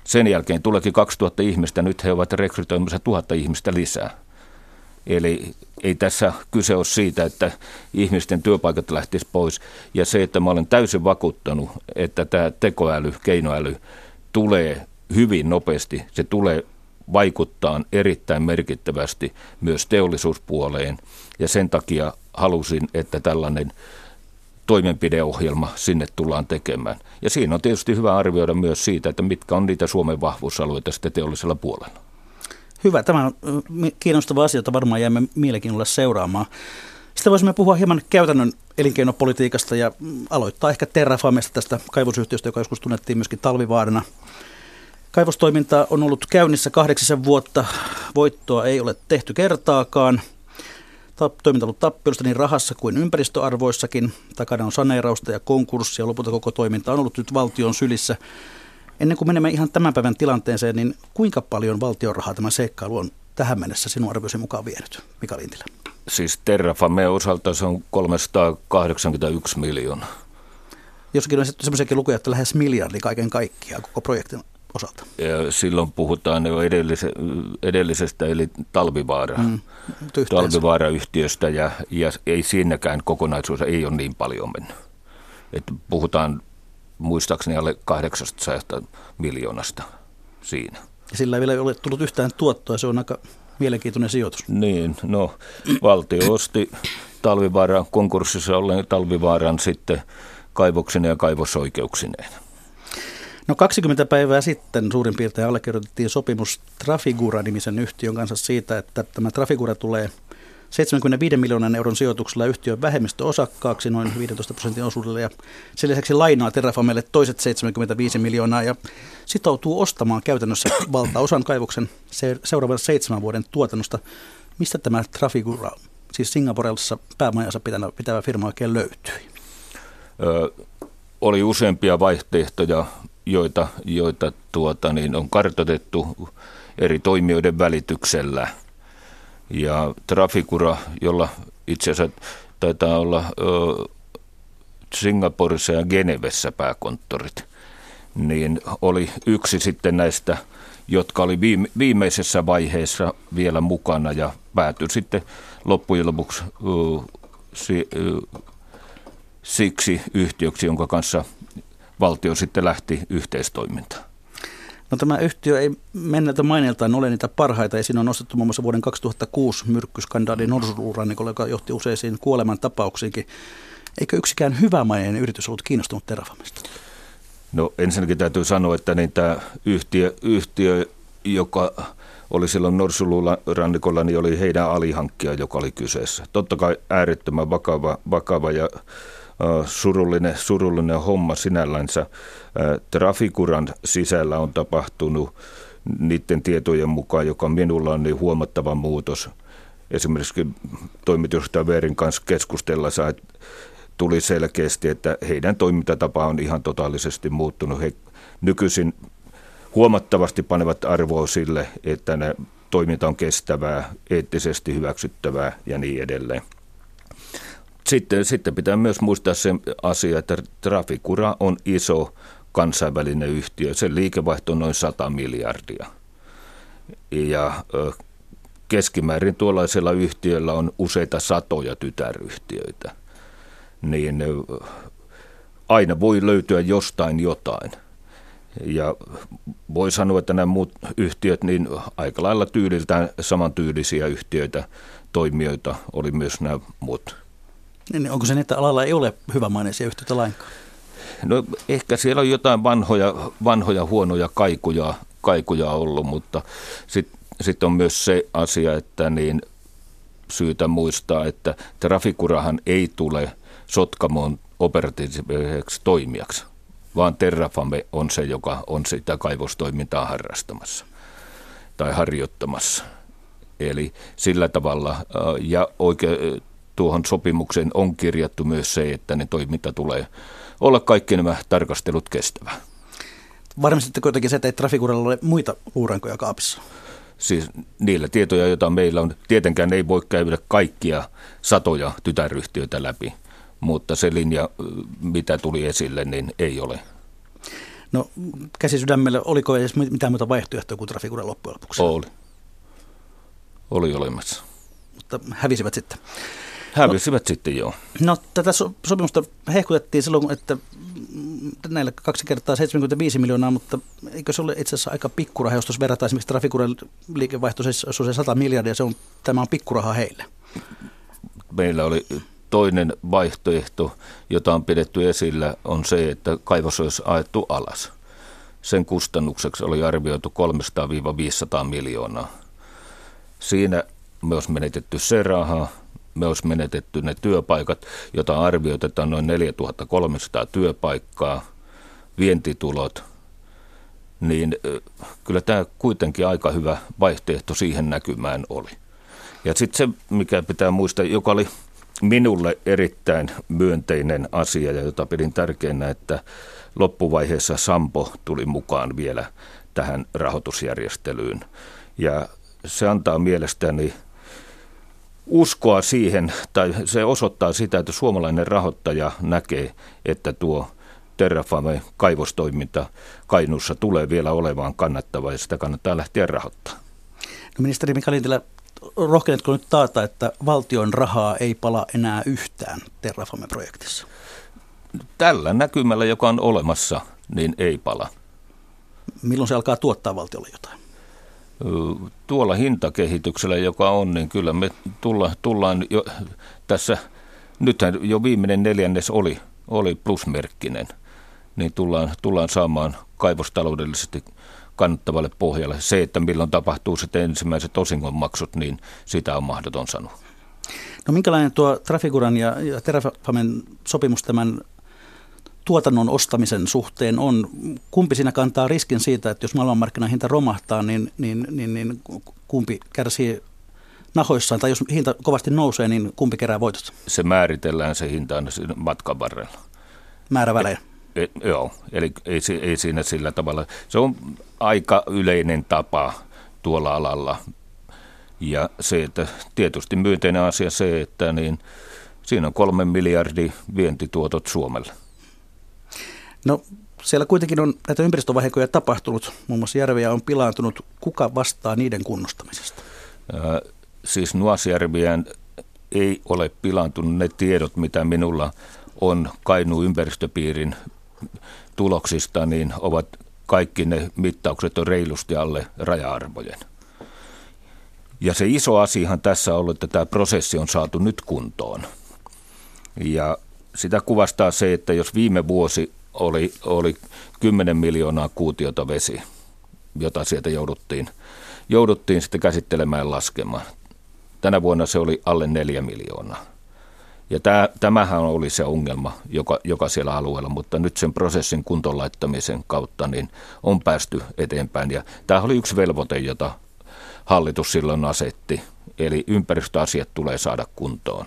Sen jälkeen tuleekin 2000 ihmistä, nyt he ovat rekrytoimassa 1000 ihmistä lisää. Eli ei tässä kyse ole siitä, että ihmisten työpaikat lähtisivät pois. Ja se, että mä olen täysin vakuuttanut, että tämä tekoäly, keinoäly tulee hyvin nopeasti. Se tulee vaikuttaa erittäin merkittävästi myös teollisuuspuoleen. Ja sen takia halusin, että tällainen toimenpideohjelma sinne tullaan tekemään. Ja siinä on tietysti hyvä arvioida myös siitä, että mitkä on niitä Suomen vahvuusalueita sitten teollisella puolella. Hyvä. Tämä on kiinnostava asia, jota varmaan jäämme mielenkiinnolla seuraamaan. Sitten voisimme puhua hieman käytännön elinkeinopolitiikasta ja mm, aloittaa ehkä Terrafamesta tästä kaivosyhtiöstä, joka joskus tunnettiin myöskin talvivaarana. Kaivostoiminta on ollut käynnissä kahdeksisen vuotta. Voittoa ei ole tehty kertaakaan – toiminta ollut tappiollista niin rahassa kuin ympäristöarvoissakin. Takana on saneerausta ja konkurssia. Lopulta koko toiminta on ollut nyt valtion sylissä. Ennen kuin menemme ihan tämän päivän tilanteeseen, niin kuinka paljon valtion rahaa tämä seikkailu on tähän mennessä sinun arvioisi mukaan vienyt, Mika Lintilä? Siis Terrafame osalta se on 381 miljoonaa. Jossakin on sellaisiakin lukuja, että lähes miljardi kaiken kaikkiaan koko projektin osalta. Ja silloin puhutaan jo edellise, edellisestä, eli Talvivaara, mm, Talvivaara-yhtiöstä, ja, ja ei siinäkään kokonaisuus ei ole niin paljon mennyt. Et puhutaan muistaakseni alle 800 miljoonasta siinä. Ja sillä ei vielä ole tullut yhtään tuottoa, se on aika mielenkiintoinen sijoitus. Niin, no valtio osti talvivaaran konkurssissa ollen talvivaaran sitten kaivoksineen ja kaivosoikeuksineen. No 20 päivää sitten suurin piirtein allekirjoitettiin sopimus Trafigura-nimisen yhtiön kanssa siitä, että tämä Trafigura tulee 75 miljoonan euron sijoituksella yhtiön vähemmistöosakkaaksi noin 15 prosentin osuudella ja sen lisäksi lainaa Terrafamelle toiset 75 miljoonaa ja sitoutuu ostamaan käytännössä valtaosan kaivoksen seuraavan seitsemän vuoden tuotannosta. Mistä tämä Trafigura, siis Singaporessa päämajansa pitävä firma oikein löytyi? Ö, oli useampia vaihtoehtoja joita, joita tuota, niin on kartotettu eri toimijoiden välityksellä. Ja Trafikura, jolla itse asiassa taitaa olla ö, Singaporessa ja Genevessä pääkonttorit, niin oli yksi sitten näistä, jotka oli viime, viimeisessä vaiheessa vielä mukana ja päätyi sitten loppujen lopuksi ö, si, ö, siksi yhtiöksi, jonka kanssa valtio sitten lähti yhteistoimintaan. No tämä yhtiö ei mennältä mainiltaan ole niitä parhaita. Esiin on nostettu muun muassa vuoden 2006 myrkkyskandaali Norsuluurannikolla, joka johti useisiin kuoleman tapauksiinkin. Eikö yksikään hyvämainen yritys ollut kiinnostunut Terrafamesta? No ensinnäkin täytyy sanoa, että niin tämä yhtiö, yhtiö, joka oli silloin Norsulurannikolla, niin oli heidän alihankkija, joka oli kyseessä. Totta kai äärettömän vakava, vakava ja surullinen, surullinen homma sinällänsä. Trafikuran sisällä on tapahtunut niiden tietojen mukaan, joka minulla on niin huomattava muutos. Esimerkiksi toimitusjohtaja Veerin kanssa keskustella että tuli selkeästi, että heidän toimintatapa on ihan totaalisesti muuttunut. He nykyisin huomattavasti panevat arvoa sille, että ne toiminta on kestävää, eettisesti hyväksyttävää ja niin edelleen. Sitten, sitten pitää myös muistaa se asia, että Trafikura on iso kansainvälinen yhtiö. Sen liikevaihto on noin 100 miljardia. Ja keskimäärin tuollaisella yhtiöllä on useita satoja tytäryhtiöitä. Niin aina voi löytyä jostain jotain. Ja voi sanoa, että nämä muut yhtiöt, niin aika lailla tyyliltään samantyylisiä yhtiöitä, toimijoita oli myös nämä muut. Niin, onko se niin, että alalla ei ole hyvämaineisia yhtiöitä lainkaan? No ehkä siellä on jotain vanhoja, vanhoja huonoja kaikuja, kaikuja ollut, mutta sitten sit on myös se asia, että niin syytä muistaa, että Trafikurahan ei tule Sotkamoon operatiiviseksi toimijaksi, vaan Terrafame on se, joka on sitä kaivostoimintaa harrastamassa tai harjoittamassa. Eli sillä tavalla, ja oikein tuohon sopimukseen on kirjattu myös se, että ne toiminta tulee olla kaikki nämä tarkastelut kestävää. Varmistatteko jotenkin se, että ei Trafikuralla ole muita luurankoja kaapissa? Siis niillä tietoja, joita meillä on, tietenkään ei voi käydä kaikkia satoja tytäryhtiöitä läpi, mutta se linja, mitä tuli esille, niin ei ole. No käsi sydämelle, oliko edes mitään muuta vaihtoehtoa kuin Trafikuran loppujen lopuksi? Oli. Oli olemassa. Mutta hävisivät sitten. Hävisivät no, sitten, joo. No tätä sopimusta hehkutettiin silloin, että näillä kaksi kertaa 75 miljoonaa, mutta eikö se ole itse asiassa aika pikkuraha, jos verrataan esimerkiksi Trafikuren liikevaihto, se on se 100 miljardia, se on, tämä on pikkuraha heille. Meillä oli toinen vaihtoehto, jota on pidetty esillä, on se, että kaivos olisi ajettu alas. Sen kustannukseksi oli arvioitu 300-500 miljoonaa. Siinä olisi menetetty se raha, me olisi menetetty ne työpaikat, joita arvioitetaan noin 4300 työpaikkaa, vientitulot, niin kyllä tämä kuitenkin aika hyvä vaihtoehto siihen näkymään oli. Ja sitten se, mikä pitää muistaa, joka oli minulle erittäin myönteinen asia ja jota pidin tärkeänä, että loppuvaiheessa Sampo tuli mukaan vielä tähän rahoitusjärjestelyyn. Ja se antaa mielestäni uskoa siihen, tai se osoittaa sitä, että suomalainen rahoittaja näkee, että tuo Terrafame kaivostoiminta Kainuussa tulee vielä olevaan kannattavaa ja sitä kannattaa lähteä rahoittamaan. No ministeri Mika Lintilä, rohkenetko nyt taata, että valtion rahaa ei pala enää yhtään Terrafame-projektissa? Tällä näkymällä, joka on olemassa, niin ei pala. Milloin se alkaa tuottaa valtiolle jotain? Tuolla hintakehityksellä, joka on, niin kyllä me tulla, tullaan jo tässä, nythän jo viimeinen neljännes oli, oli plusmerkkinen, niin tullaan, tullaan saamaan kaivostaloudellisesti kannattavalle pohjalle. Se, että milloin tapahtuu sitten ensimmäiset osingonmaksut, niin sitä on mahdoton sanoa. No minkälainen tuo Trafiguran ja, ja Terrafamen sopimus tämän tuotannon ostamisen suhteen on, kumpi siinä kantaa riskin siitä, että jos maailmanmarkkinahinta romahtaa, niin, niin, niin, niin kumpi kärsii nahoissaan, tai jos hinta kovasti nousee, niin kumpi kerää voitot? Se määritellään se hinta aina matkan varrella. Määrävälejä? E, e, joo, eli ei, ei siinä sillä tavalla. Se on aika yleinen tapa tuolla alalla. Ja se, että tietysti myönteinen asia se, että niin, siinä on kolmen miljardi vientituotot Suomelle. No siellä kuitenkin on näitä ympäristövahinkoja tapahtunut, muun muassa järviä on pilaantunut. Kuka vastaa niiden kunnostamisesta? Äh, siis Nuasjärviään ei ole pilaantunut ne tiedot, mitä minulla on Kainuun ympäristöpiirin tuloksista, niin ovat kaikki ne mittaukset on reilusti alle raja-arvojen. Ja se iso asiahan tässä on ollut, että tämä prosessi on saatu nyt kuntoon. Ja sitä kuvastaa se, että jos viime vuosi oli, oli 10 miljoonaa kuutiota vesi, jota sieltä jouduttiin, jouduttiin sitten käsittelemään laskemaan. Tänä vuonna se oli alle 4 miljoonaa. Ja tämä, tämähän oli se ongelma, joka, joka siellä alueella, mutta nyt sen prosessin kuntolaittamisen kautta niin on päästy eteenpäin. Ja tämä oli yksi velvoite, jota hallitus silloin asetti, eli ympäristöasiat tulee saada kuntoon.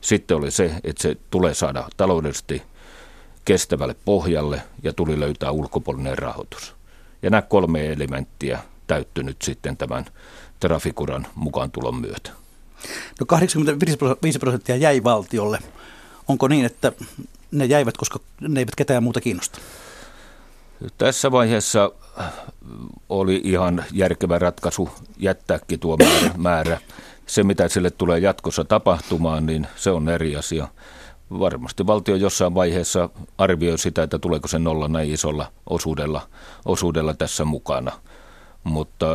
Sitten oli se, että se tulee saada taloudellisesti – kestävälle pohjalle ja tuli löytää ulkopuolinen rahoitus. Ja nämä kolme elementtiä täyttynyt sitten tämän Trafikuran mukaan tulon myötä. No 85 prosenttia jäi valtiolle. Onko niin, että ne jäivät, koska ne eivät ketään muuta kiinnosta? Tässä vaiheessa oli ihan järkevä ratkaisu jättääkin tuo määrä. määrä. Se, mitä sille tulee jatkossa tapahtumaan, niin se on eri asia. Varmasti valtio jossain vaiheessa arvioi sitä, että tuleeko se nolla näin isolla osuudella, osuudella tässä mukana. Mutta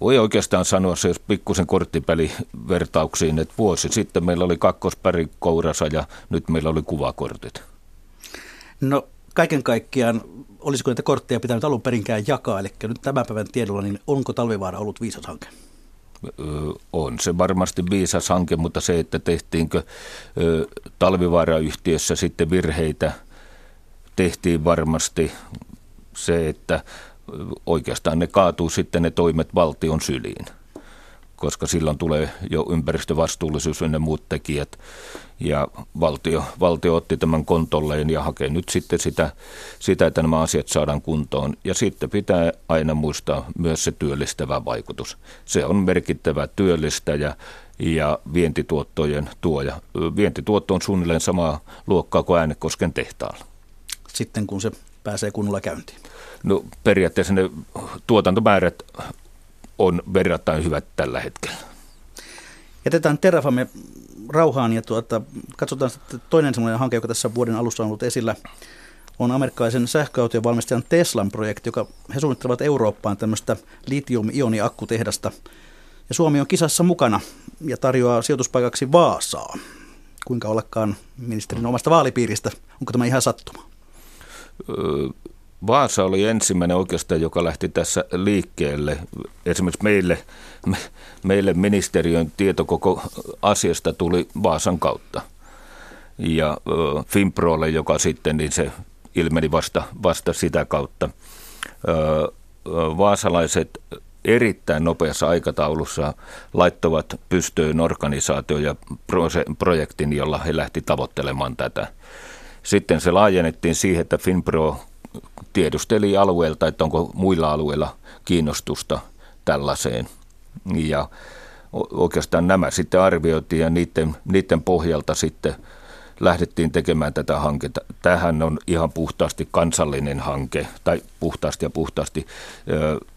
voi oikeastaan sanoa se, jos pikkusen korttipeli vertauksiin, että vuosi sitten meillä oli kakkospari kourasa ja nyt meillä oli kuvakortit. No kaiken kaikkiaan, olisiko näitä kortteja pitänyt alun perinkään jakaa, eli nyt tämän päivän tiedolla, niin onko Talvivaara ollut viisas hanke? On se varmasti viisas hanke, mutta se, että tehtiinkö talvivaarayhtiössä sitten virheitä, tehtiin varmasti se, että oikeastaan ne kaatuu sitten ne toimet valtion syliin koska silloin tulee jo ympäristövastuullisuus ja muut tekijät. Ja valtio, valtio otti tämän kontolleen ja hakee nyt sitten sitä, sitä, että nämä asiat saadaan kuntoon. Ja sitten pitää aina muistaa myös se työllistävä vaikutus. Se on merkittävä työllistäjä ja vientituottojen tuoja. Vientituotto on suunnilleen samaa luokkaa kuin Äänekosken tehtaalla. Sitten kun se pääsee kunnolla käyntiin. No periaatteessa ne tuotantomäärät on verrattain hyvät tällä hetkellä. Jätetään Terrafame rauhaan ja tuota, katsotaan sitten toinen sellainen hanke, joka tässä vuoden alussa on ollut esillä, on amerikkalaisen sähköautojen valmistajan Teslan projekti, joka he suunnittelevat Eurooppaan tämmöistä litium-ioni-akkutehdasta. Ja Suomi on kisassa mukana ja tarjoaa sijoituspaikaksi Vaasaa. Kuinka ollakaan ministerin omasta vaalipiiristä? Onko tämä ihan sattuma? Vaasa oli ensimmäinen oikeastaan, joka lähti tässä liikkeelle. Esimerkiksi meille, me, meille ministeriön tieto koko asiasta tuli Vaasan kautta. Ja äh, Finprolle, joka sitten, niin se ilmeni vasta, vasta sitä kautta. Vaasalaiset erittäin nopeassa aikataulussa laittoivat pystyyn organisaatio ja projektin, jolla he lähti tavoittelemaan tätä. Sitten se laajennettiin siihen, että Finpro tiedusteli alueelta, että onko muilla alueilla kiinnostusta tällaiseen. Ja oikeastaan nämä sitten arvioitiin ja niiden, niiden pohjalta sitten lähdettiin tekemään tätä hanketta. Tähän on ihan puhtaasti kansallinen hanke, tai puhtaasti ja puhtaasti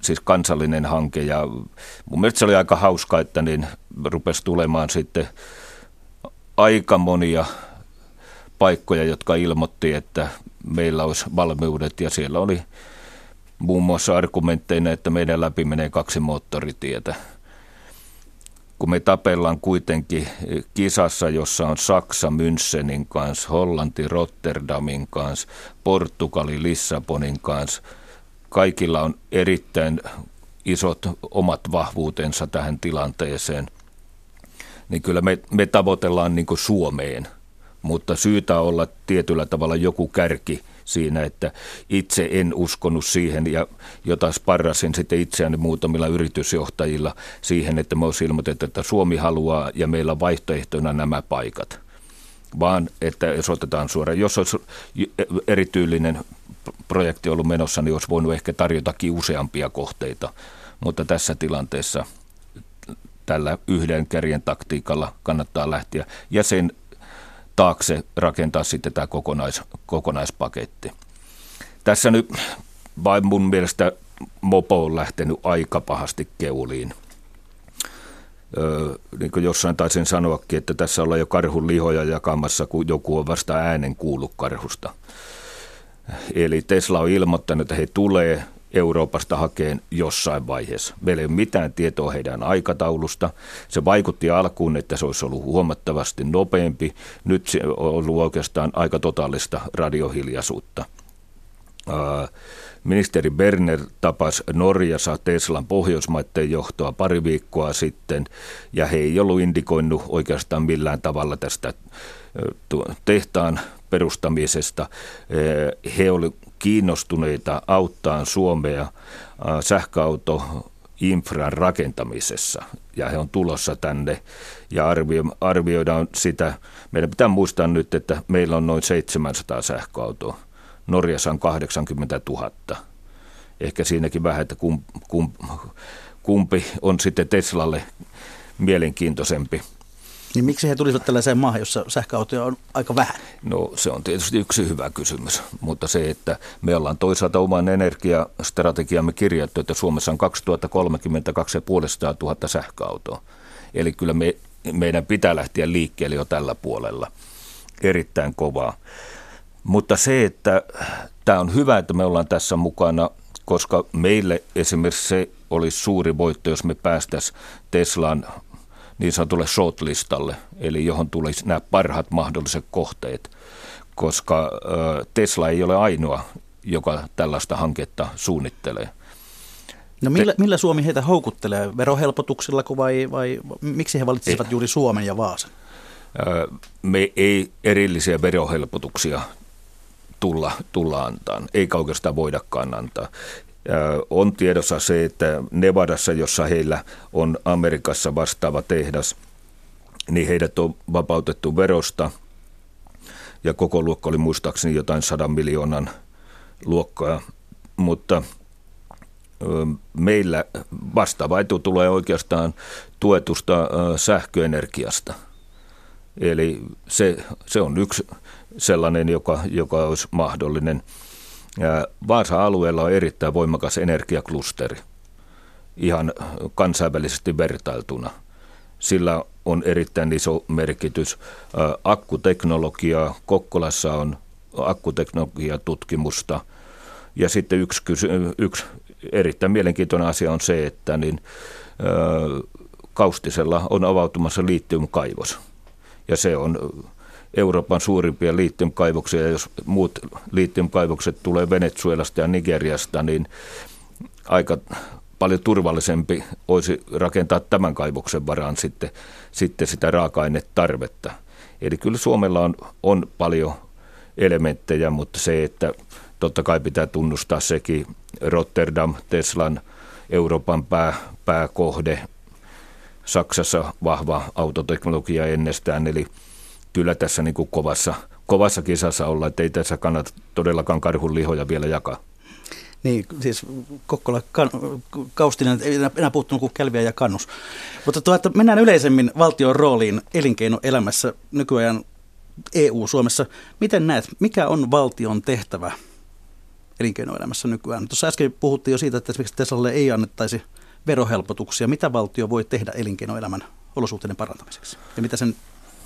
siis kansallinen hanke. Ja mun mielestä se oli aika hauska, että niin rupesi tulemaan sitten aika monia paikkoja, jotka ilmoitti, että meillä olisi valmiudet ja siellä oli muun muassa argumentteina, että meidän läpi menee kaksi moottoritietä. Kun me tapellaan kuitenkin kisassa, jossa on Saksa Münchenin kanssa, Hollanti Rotterdamin kanssa, Portugali Lissabonin kanssa, kaikilla on erittäin isot omat vahvuutensa tähän tilanteeseen, niin kyllä me, me tavoitellaan niin kuin Suomeen – mutta syytä olla tietyllä tavalla joku kärki siinä, että itse en uskonut siihen ja jota sparrasin sitten itseäni muutamilla yritysjohtajilla siihen, että me olisi ilmoitettu, että Suomi haluaa ja meillä on vaihtoehtona nämä paikat vaan että jos otetaan suoraan, jos olisi erityylinen projekti ollut menossa, niin olisi voinut ehkä tarjotakin useampia kohteita, mutta tässä tilanteessa tällä yhden kärjen taktiikalla kannattaa lähteä. Ja sen taakse rakentaa sitten tämä kokonais, kokonaispaketti. Tässä nyt vain mun mielestä mopo on lähtenyt aika pahasti keuliin. Öö, niin kuin jossain taisin sanoakin, että tässä ollaan jo karhun lihoja jakamassa, kun joku on vasta äänen kuullut karhusta. Eli Tesla on ilmoittanut, että he tulee Euroopasta hakeen jossain vaiheessa. Meillä ei ole mitään tietoa heidän aikataulusta. Se vaikutti alkuun, että se olisi ollut huomattavasti nopeampi. Nyt se on ollut oikeastaan aika totaalista radiohiljaisuutta. Ministeri Berner tapasi Norjassa Teslan pohjoismaiden johtoa pari viikkoa sitten, ja he ei ollut indikoinut oikeastaan millään tavalla tästä tehtaan perustamisesta. He olivat kiinnostuneita auttaa Suomea äh, sähköauto infran rakentamisessa ja he on tulossa tänne ja arvio, arvioidaan sitä. Meidän pitää muistaa nyt, että meillä on noin 700 sähköautoa. Norjassa on 80 000. Ehkä siinäkin vähän, että kum, kum, kumpi on sitten Teslalle mielenkiintoisempi. Niin miksi he tulisivat tällaiseen maahan, jossa sähköautoja on aika vähän? No se on tietysti yksi hyvä kysymys, mutta se, että me ollaan toisaalta oman energiastrategiamme kirjattu, että Suomessa on 2032 500 000 sähköautoa. Eli kyllä me, meidän pitää lähteä liikkeelle jo tällä puolella. Erittäin kovaa. Mutta se, että tämä on hyvä, että me ollaan tässä mukana, koska meille esimerkiksi se olisi suuri voitto, jos me päästäisiin Teslan niin sanotulle shortlistalle, eli johon tulisi nämä parhaat mahdolliset kohteet, koska Tesla ei ole ainoa, joka tällaista hanketta suunnittelee. No millä, millä Suomi heitä houkuttelee? Verohelpotuksilla vai, vai miksi he valitsisivat ei. juuri Suomen ja Vaasan? Me ei erillisiä verohelpotuksia tulla, tulla antaa, eikä oikeastaan voidakaan antaa. On tiedossa se, että Nevadassa, jossa heillä on Amerikassa vastaava tehdas, niin heidät on vapautettu verosta ja koko luokka oli muistaakseni jotain sadan miljoonan luokkaa, mutta meillä vastaava etu tulee oikeastaan tuetusta sähköenergiasta. Eli se, se on yksi sellainen, joka, joka olisi mahdollinen. Vaasa alueella on erittäin voimakas energiaklusteri, ihan kansainvälisesti vertailtuna. Sillä on erittäin iso merkitys. Akkuteknologia, Kokkolassa on akkuteknologiatutkimusta. Ja sitten yksi, yksi erittäin mielenkiintoinen asia on se, että niin, Kaustisella on avautumassa liittiumkaivos. Ja se on Euroopan suurimpia liittiumkaivoksia, jos muut liittiumkaivokset tulee Venezuelasta ja Nigeriasta, niin aika paljon turvallisempi olisi rakentaa tämän kaivoksen varaan sitten, sitten sitä raaka-ainetarvetta. Eli kyllä Suomella on, on paljon elementtejä, mutta se, että totta kai pitää tunnustaa sekin Rotterdam, Teslan Euroopan pää, pääkohde, Saksassa vahva autoteknologia ennestään, eli – kyllä tässä niin kuin kovassa, kovassa kisassa olla, että ei tässä kannata todellakaan karhun lihoja vielä jakaa. Niin, siis Kokkola kan, Kaustinen ei enää puuttunut kuin Kälviä ja Kannus. Mutta tuota, mennään yleisemmin valtion rooliin elinkeinoelämässä nykyään EU-Suomessa. Miten näet, mikä on valtion tehtävä elinkeinoelämässä nykyään? Tuossa äsken puhuttiin jo siitä, että esimerkiksi Teslalle ei annettaisi verohelpotuksia. Mitä valtio voi tehdä elinkeinoelämän olosuhteiden parantamiseksi ja mitä sen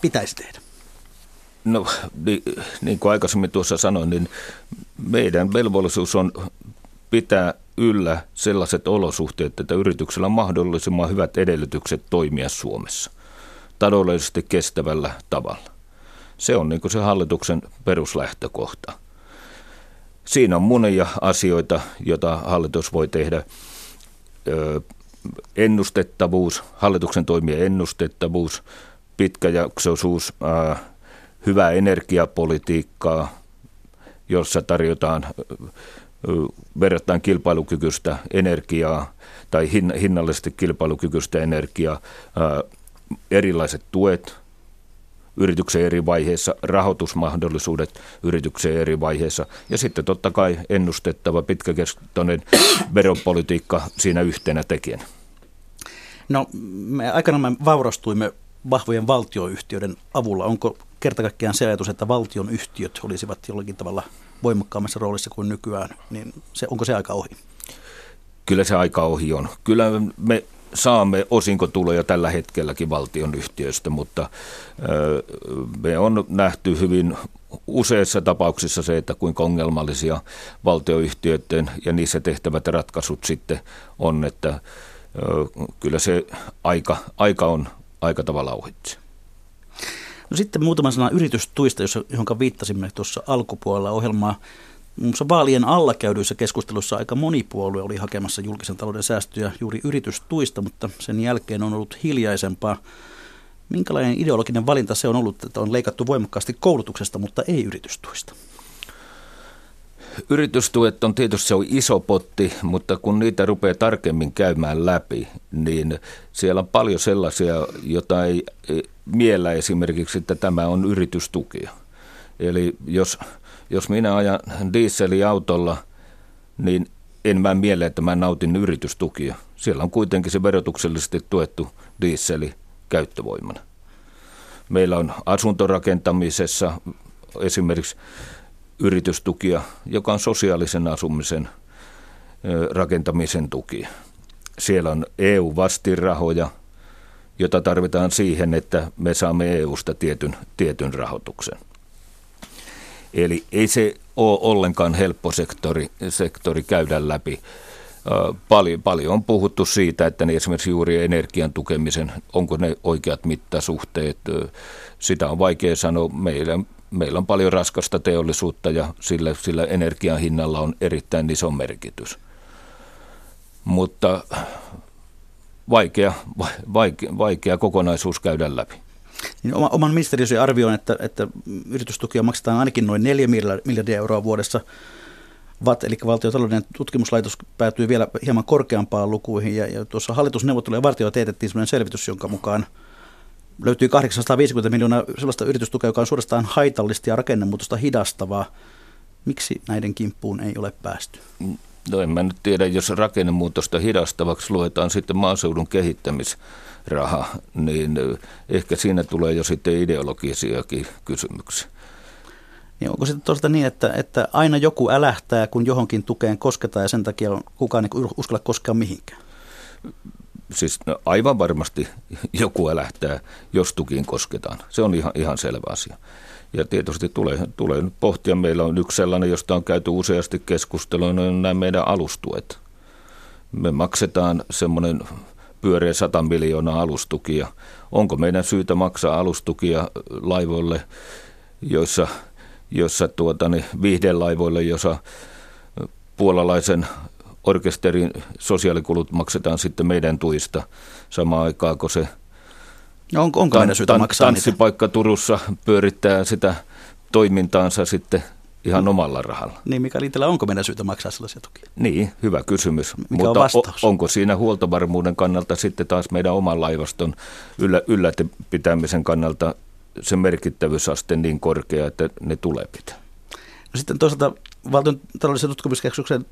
pitäisi tehdä? No niin, niin kuin aikaisemmin tuossa sanoin, niin meidän velvollisuus on pitää yllä sellaiset olosuhteet, että yrityksellä on mahdollisimman hyvät edellytykset toimia Suomessa taloudellisesti kestävällä tavalla. Se on niin kuin se hallituksen peruslähtökohta. Siinä on monia asioita, joita hallitus voi tehdä. Ennustettavuus, hallituksen toimien ennustettavuus, pitkäjaksoisuus, hyvää energiapolitiikkaa, jossa tarjotaan verrattain kilpailukykyistä energiaa tai hinnallisesti kilpailukykyistä energiaa, erilaiset tuet yrityksen eri vaiheissa, rahoitusmahdollisuudet yrityksen eri vaiheissa ja sitten totta kai ennustettava pitkäkestoinen veropolitiikka siinä yhtenä tekijänä. No me aikanaan me vaurastuimme vahvojen valtioyhtiöiden avulla. Onko kerta kaikkiaan se ajatus, että valtion yhtiöt olisivat jollakin tavalla voimakkaammassa roolissa kuin nykyään, niin se, onko se aika ohi? Kyllä se aika ohi on. Kyllä me saamme osinkotuloja tällä hetkelläkin valtion yhtiöistä, mutta me on nähty hyvin useissa tapauksissa se, että kuinka ongelmallisia valtioyhtiöiden ja niissä tehtävät ratkaisut sitten on, että kyllä se aika, aika on aika tavalla ohitse. No sitten muutama sana yritystuista, johon viittasimme tuossa alkupuolella ohjelmaa. Muun vaalien alla käydyissä keskustelussa aika moni puolue oli hakemassa julkisen talouden säästöjä juuri yritystuista, mutta sen jälkeen on ollut hiljaisempaa. Minkälainen ideologinen valinta se on ollut, että on leikattu voimakkaasti koulutuksesta, mutta ei yritystuista? Yritystuet on tietysti se on iso potti, mutta kun niitä rupeaa tarkemmin käymään läpi, niin siellä on paljon sellaisia, joita ei miellä esimerkiksi, että tämä on yritystukia. Eli jos, jos minä ajan dieseliautolla, niin en mä mieleen, että mä nautin yritystukia. Siellä on kuitenkin se verotuksellisesti tuettu diisseli käyttövoimana. Meillä on asuntorakentamisessa esimerkiksi yritystukia, joka on sosiaalisen asumisen rakentamisen tuki. Siellä on EU-vastirahoja, jota tarvitaan siihen, että me saamme EU-sta tietyn, tietyn rahoituksen. Eli ei se ole ollenkaan helppo sektori, sektori käydä läpi. Paljon, paljon on puhuttu siitä, että ne esimerkiksi juuri energian tukemisen, onko ne oikeat mittasuhteet, sitä on vaikea sanoa. Meillä, meillä on paljon raskasta teollisuutta ja sillä, sillä energian hinnalla on erittäin iso merkitys. Mutta vaikea, vaikea, vaikea kokonaisuus käydä läpi. Niin oman ministeriösi arvioin, että, että yritystukia maksetaan ainakin noin 4 miljardia euroa vuodessa. VAT, eli valtiotalouden tutkimuslaitos, päätyy vielä hieman korkeampaan lukuihin. Ja, ja tuossa hallitusneuvottelujen vartioilla teetettiin sellainen selvitys, jonka mukaan löytyy 850 miljoonaa sellaista yritystukea, joka on suorastaan haitallista ja rakennemuutosta hidastavaa. Miksi näiden kimppuun ei ole päästy? No en mä nyt tiedä, jos rakennemuutosta hidastavaksi luetaan sitten maaseudun kehittämisraha, niin ehkä siinä tulee jo sitten ideologisiakin kysymyksiä. Niin onko sitten toisaalta niin, että, että aina joku älähtää, kun johonkin tukeen kosketaan ja sen takia kukaan ei uskalla koskea mihinkään? Siis no, aivan varmasti joku älähtää, jos tukiin kosketaan. Se on ihan, ihan selvä asia. Ja tietysti tulee, tulee nyt pohtia, meillä on yksi sellainen, josta on käyty useasti keskustelua, ne on nämä meidän alustuet. Me maksetaan semmoinen pyöreä 100 miljoonaa alustukia. Onko meidän syytä maksaa alustukia laivoille, joissa, joissa tuota, niin viihdelaivoille, jossa puolalaisen orkesterin sosiaalikulut maksetaan sitten meidän tuista samaan aikaan, kun se No onko, onko meidän syytä maksaa Tanssipaikka niitä? Turussa pyörittää sitä toimintaansa sitten ihan no. omalla rahalla. Niin, mikä Liitellä, onko meidän syytä maksaa sellaisia tukia? Niin, hyvä kysymys. Mikä Mutta on vastaus? onko siinä huoltovarmuuden kannalta sitten taas meidän oman laivaston yllä, ylläpitämisen kannalta se merkittävyysaste niin korkea, että ne tulee pitää? No sitten toisaalta valtion taloudellisen tutkimuskeskuksen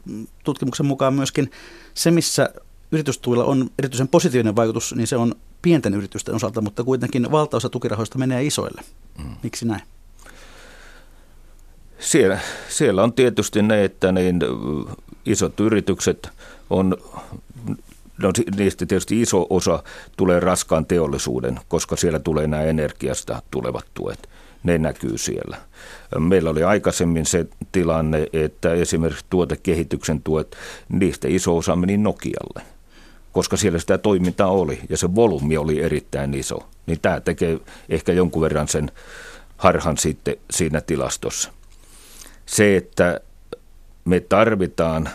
tutkimuksen mukaan myöskin se, missä yritystuilla on erityisen positiivinen vaikutus, niin se on pienten yritysten osalta, mutta kuitenkin valtaosa tukirahoista menee isoille. Mm. Miksi näin? Siellä, siellä on tietysti ne, että niin isot yritykset on, no niistä tietysti iso osa tulee raskaan teollisuuden, koska siellä tulee nämä energiasta tulevat tuet. Ne näkyy siellä. Meillä oli aikaisemmin se tilanne, että esimerkiksi tuotekehityksen tuet, niistä iso osa meni Nokialle – koska siellä sitä toimintaa oli ja se volyymi oli erittäin iso. Niin tämä tekee ehkä jonkun verran sen harhan sitten siinä tilastossa. Se, että me tarvitaan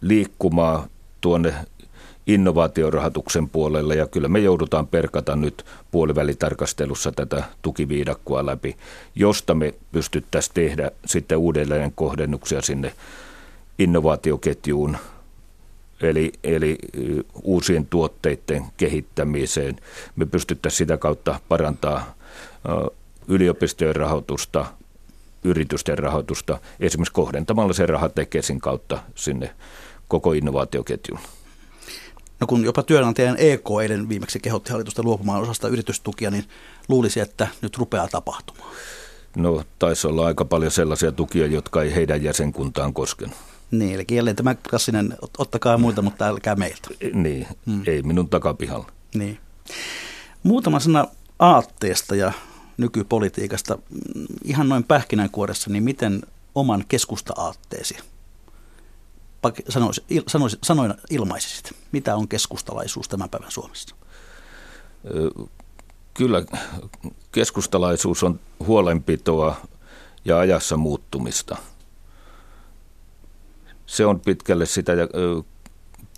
liikkumaa tuonne innovaatiorahoituksen puolelle ja kyllä me joudutaan perkata nyt puolivälitarkastelussa tätä tukiviidakkoa läpi, josta me pystyttäisiin tehdä sitten uudelleen kohdennuksia sinne innovaatioketjuun eli, eli uusien tuotteiden kehittämiseen. Me pystyttäisiin sitä kautta parantaa yliopistojen rahoitusta, yritysten rahoitusta, esimerkiksi kohdentamalla se raha tekesin kautta sinne koko innovaatioketjuun. No kun jopa työnantajan EK eilen viimeksi kehotti hallitusta luopumaan osasta yritystukia, niin luulisi, että nyt rupeaa tapahtumaan. No taisi olla aika paljon sellaisia tukia, jotka ei heidän jäsenkuntaan koskenut. Niin, eli jälleen tämä klassinen, ottakaa muita, mutta älkää meiltä. Niin, hmm. ei minun takapihalla. Niin. Muutama sana aatteesta ja nykypolitiikasta. Ihan noin pähkinänkuoressa, niin miten oman keskusta-aatteesi sanois, il, sanois, sanoina ilmaisisit? Mitä on keskustalaisuus tämän päivän Suomessa? Kyllä keskustalaisuus on huolenpitoa ja ajassa muuttumista – se on pitkälle sitä. Ja,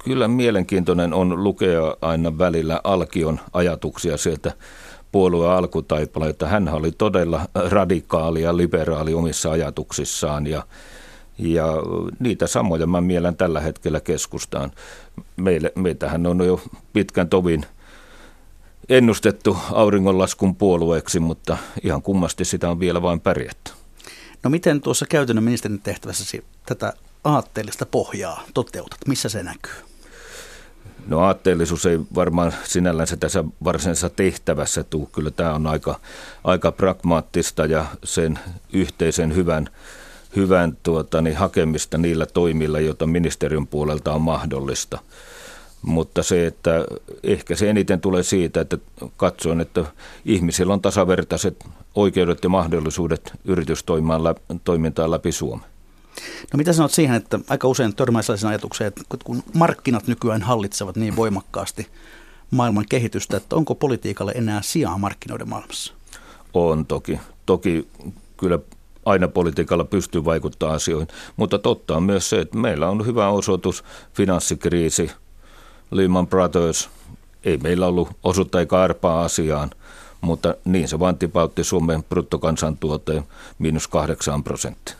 kyllä mielenkiintoinen on lukea aina välillä Alkion ajatuksia sieltä puolueen alkutaipale, että hän oli todella radikaali ja liberaali omissa ajatuksissaan ja, ja niitä samoja mä mielen tällä hetkellä keskustaan. Meille, meitähän on jo pitkän tovin ennustettu auringonlaskun puolueeksi, mutta ihan kummasti sitä on vielä vain pärjätty. No miten tuossa käytännön ministerin tehtävässä tätä aatteellista pohjaa toteutat? Missä se näkyy? No aatteellisuus ei varmaan sinällänsä tässä varsinaisessa tehtävässä tule. Kyllä tämä on aika, aika pragmaattista ja sen yhteisen hyvän, hyvän tuota, niin hakemista niillä toimilla, joita ministeriön puolelta on mahdollista. Mutta se, että ehkä se eniten tulee siitä, että katsoen, että ihmisillä on tasavertaiset oikeudet ja mahdollisuudet yritystoimintaan läpi Suomen. No mitä sanot siihen, että aika usein törmää sellaisen ajatukseen, että kun markkinat nykyään hallitsevat niin voimakkaasti maailman kehitystä, että onko politiikalle enää sijaa markkinoiden maailmassa? On toki. Toki kyllä aina politiikalla pystyy vaikuttamaan asioihin, mutta totta on myös se, että meillä on hyvä osoitus, finanssikriisi, Lehman Brothers, ei meillä ollut osuutta eikä arpaa asiaan, mutta niin se vaan tipautti Suomen bruttokansantuoteen miinus kahdeksan prosenttia.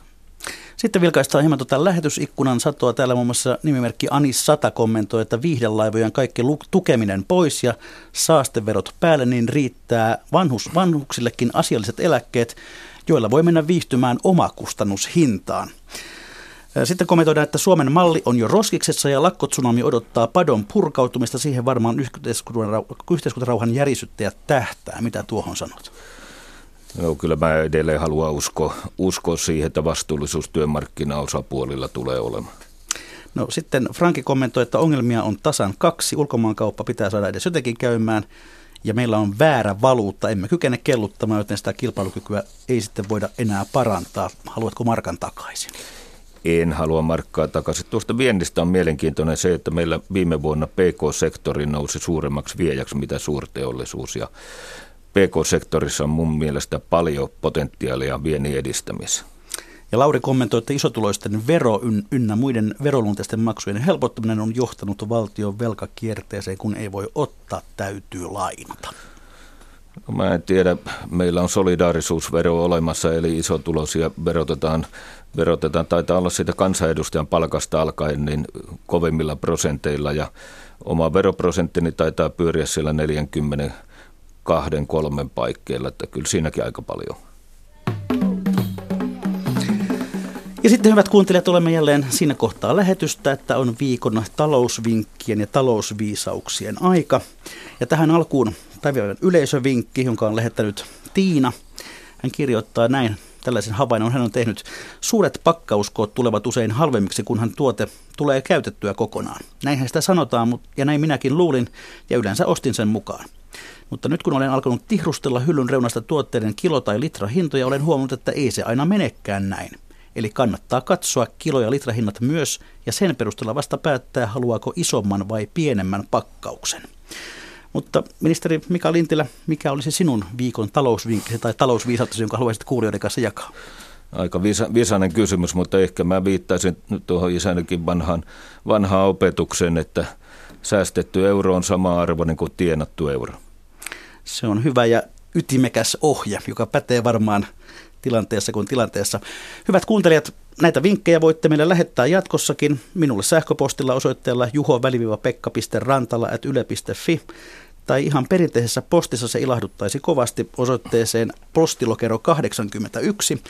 Sitten vilkaistaan hieman tuota lähetysikkunan satoa. Täällä muun muassa nimimerkki Anis Sata kommentoi, että viihdelaivojen kaikki tukeminen pois ja saasteverot päälle, niin riittää vanhus, vanhuksillekin asialliset eläkkeet, joilla voi mennä viihtymään omakustannushintaan. Sitten kommentoidaan, että Suomen malli on jo roskiksessa ja lakkotsunami odottaa padon purkautumista. Siihen varmaan yhteiskuntarauhan järisyttäjät tähtää. Mitä tuohon sanot? No, kyllä mä edelleen haluan uskoa, uskoa siihen, että vastuullisuus työmarkkinaosapuolilla tulee olemaan. No sitten Franki kommentoi, että ongelmia on tasan kaksi. Ulkomaankauppa pitää saada edes jotenkin käymään ja meillä on väärä valuutta. Emme kykene kelluttamaan, joten sitä kilpailukykyä ei sitten voida enää parantaa. Haluatko markan takaisin? En halua markkaa takaisin. Tuosta viennistä on mielenkiintoinen se, että meillä viime vuonna PK-sektori nousi suuremmaksi viejäksi mitä suurteollisuus. Ja PK-sektorissa on mun mielestä paljon potentiaalia viennin edistämisessä. Ja Lauri kommentoi, että isotuloisten vero ynnä muiden veroluonteisten maksujen helpottaminen on johtanut valtion velkakierteeseen, kun ei voi ottaa, täytyy lainata. No mä en tiedä, meillä on solidaarisuusvero olemassa, eli isotuloisia verotetaan, verotetaan, taitaa olla siitä kansanedustajan palkasta alkaen niin kovemmilla prosenteilla, ja oma veroprosenttini taitaa pyöriä siellä 40 kahden, kolmen paikkeilla, että kyllä siinäkin aika paljon. Ja sitten hyvät kuuntelijat, olemme jälleen siinä kohtaa lähetystä, että on viikon talousvinkkien ja talousviisauksien aika. Ja tähän alkuun päivän yleisövinkki, jonka on lähettänyt Tiina. Hän kirjoittaa näin tällaisen havainnon. Hän on tehnyt suuret pakkauskoot tulevat usein halvemmiksi, kunhan tuote tulee käytettyä kokonaan. Näinhän sitä sanotaan, ja näin minäkin luulin ja yleensä ostin sen mukaan. Mutta nyt kun olen alkanut tihrustella hyllyn reunasta tuotteiden kilo- tai litrahintoja, olen huomannut, että ei se aina menekään näin. Eli kannattaa katsoa kilo- ja litrahinnat myös ja sen perusteella vasta päättää, haluaako isomman vai pienemmän pakkauksen. Mutta ministeri Mika Lintilä, mikä olisi sinun viikon talousvinkkisi tai talousviisaus, jonka haluaisit kuulijoiden kanssa jakaa? Aika visa, visainen kysymys, mutta ehkä mä viittaisin tuohon isänikin vanhaan, vanhaan opetukseen, että säästetty euro on sama arvoinen kuin tienattu euro. Se on hyvä ja ytimekäs ohje, joka pätee varmaan tilanteessa kuin tilanteessa. Hyvät kuuntelijat, näitä vinkkejä voitte meille lähettää jatkossakin minulle sähköpostilla osoitteella juho-rantala.yle.fi tai ihan perinteisessä postissa se ilahduttaisi kovasti osoitteeseen postilokero 81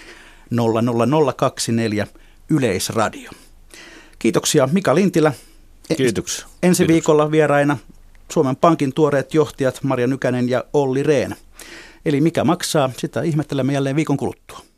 00024 Yleisradio. Kiitoksia Mika Lintilä. Kiitoksia. Ensi Kiitoksia. viikolla vieraina Suomen Pankin tuoreet johtajat Maria Nykänen ja Olli Rehn. Eli mikä maksaa, sitä ihmettelemme jälleen viikon kuluttua.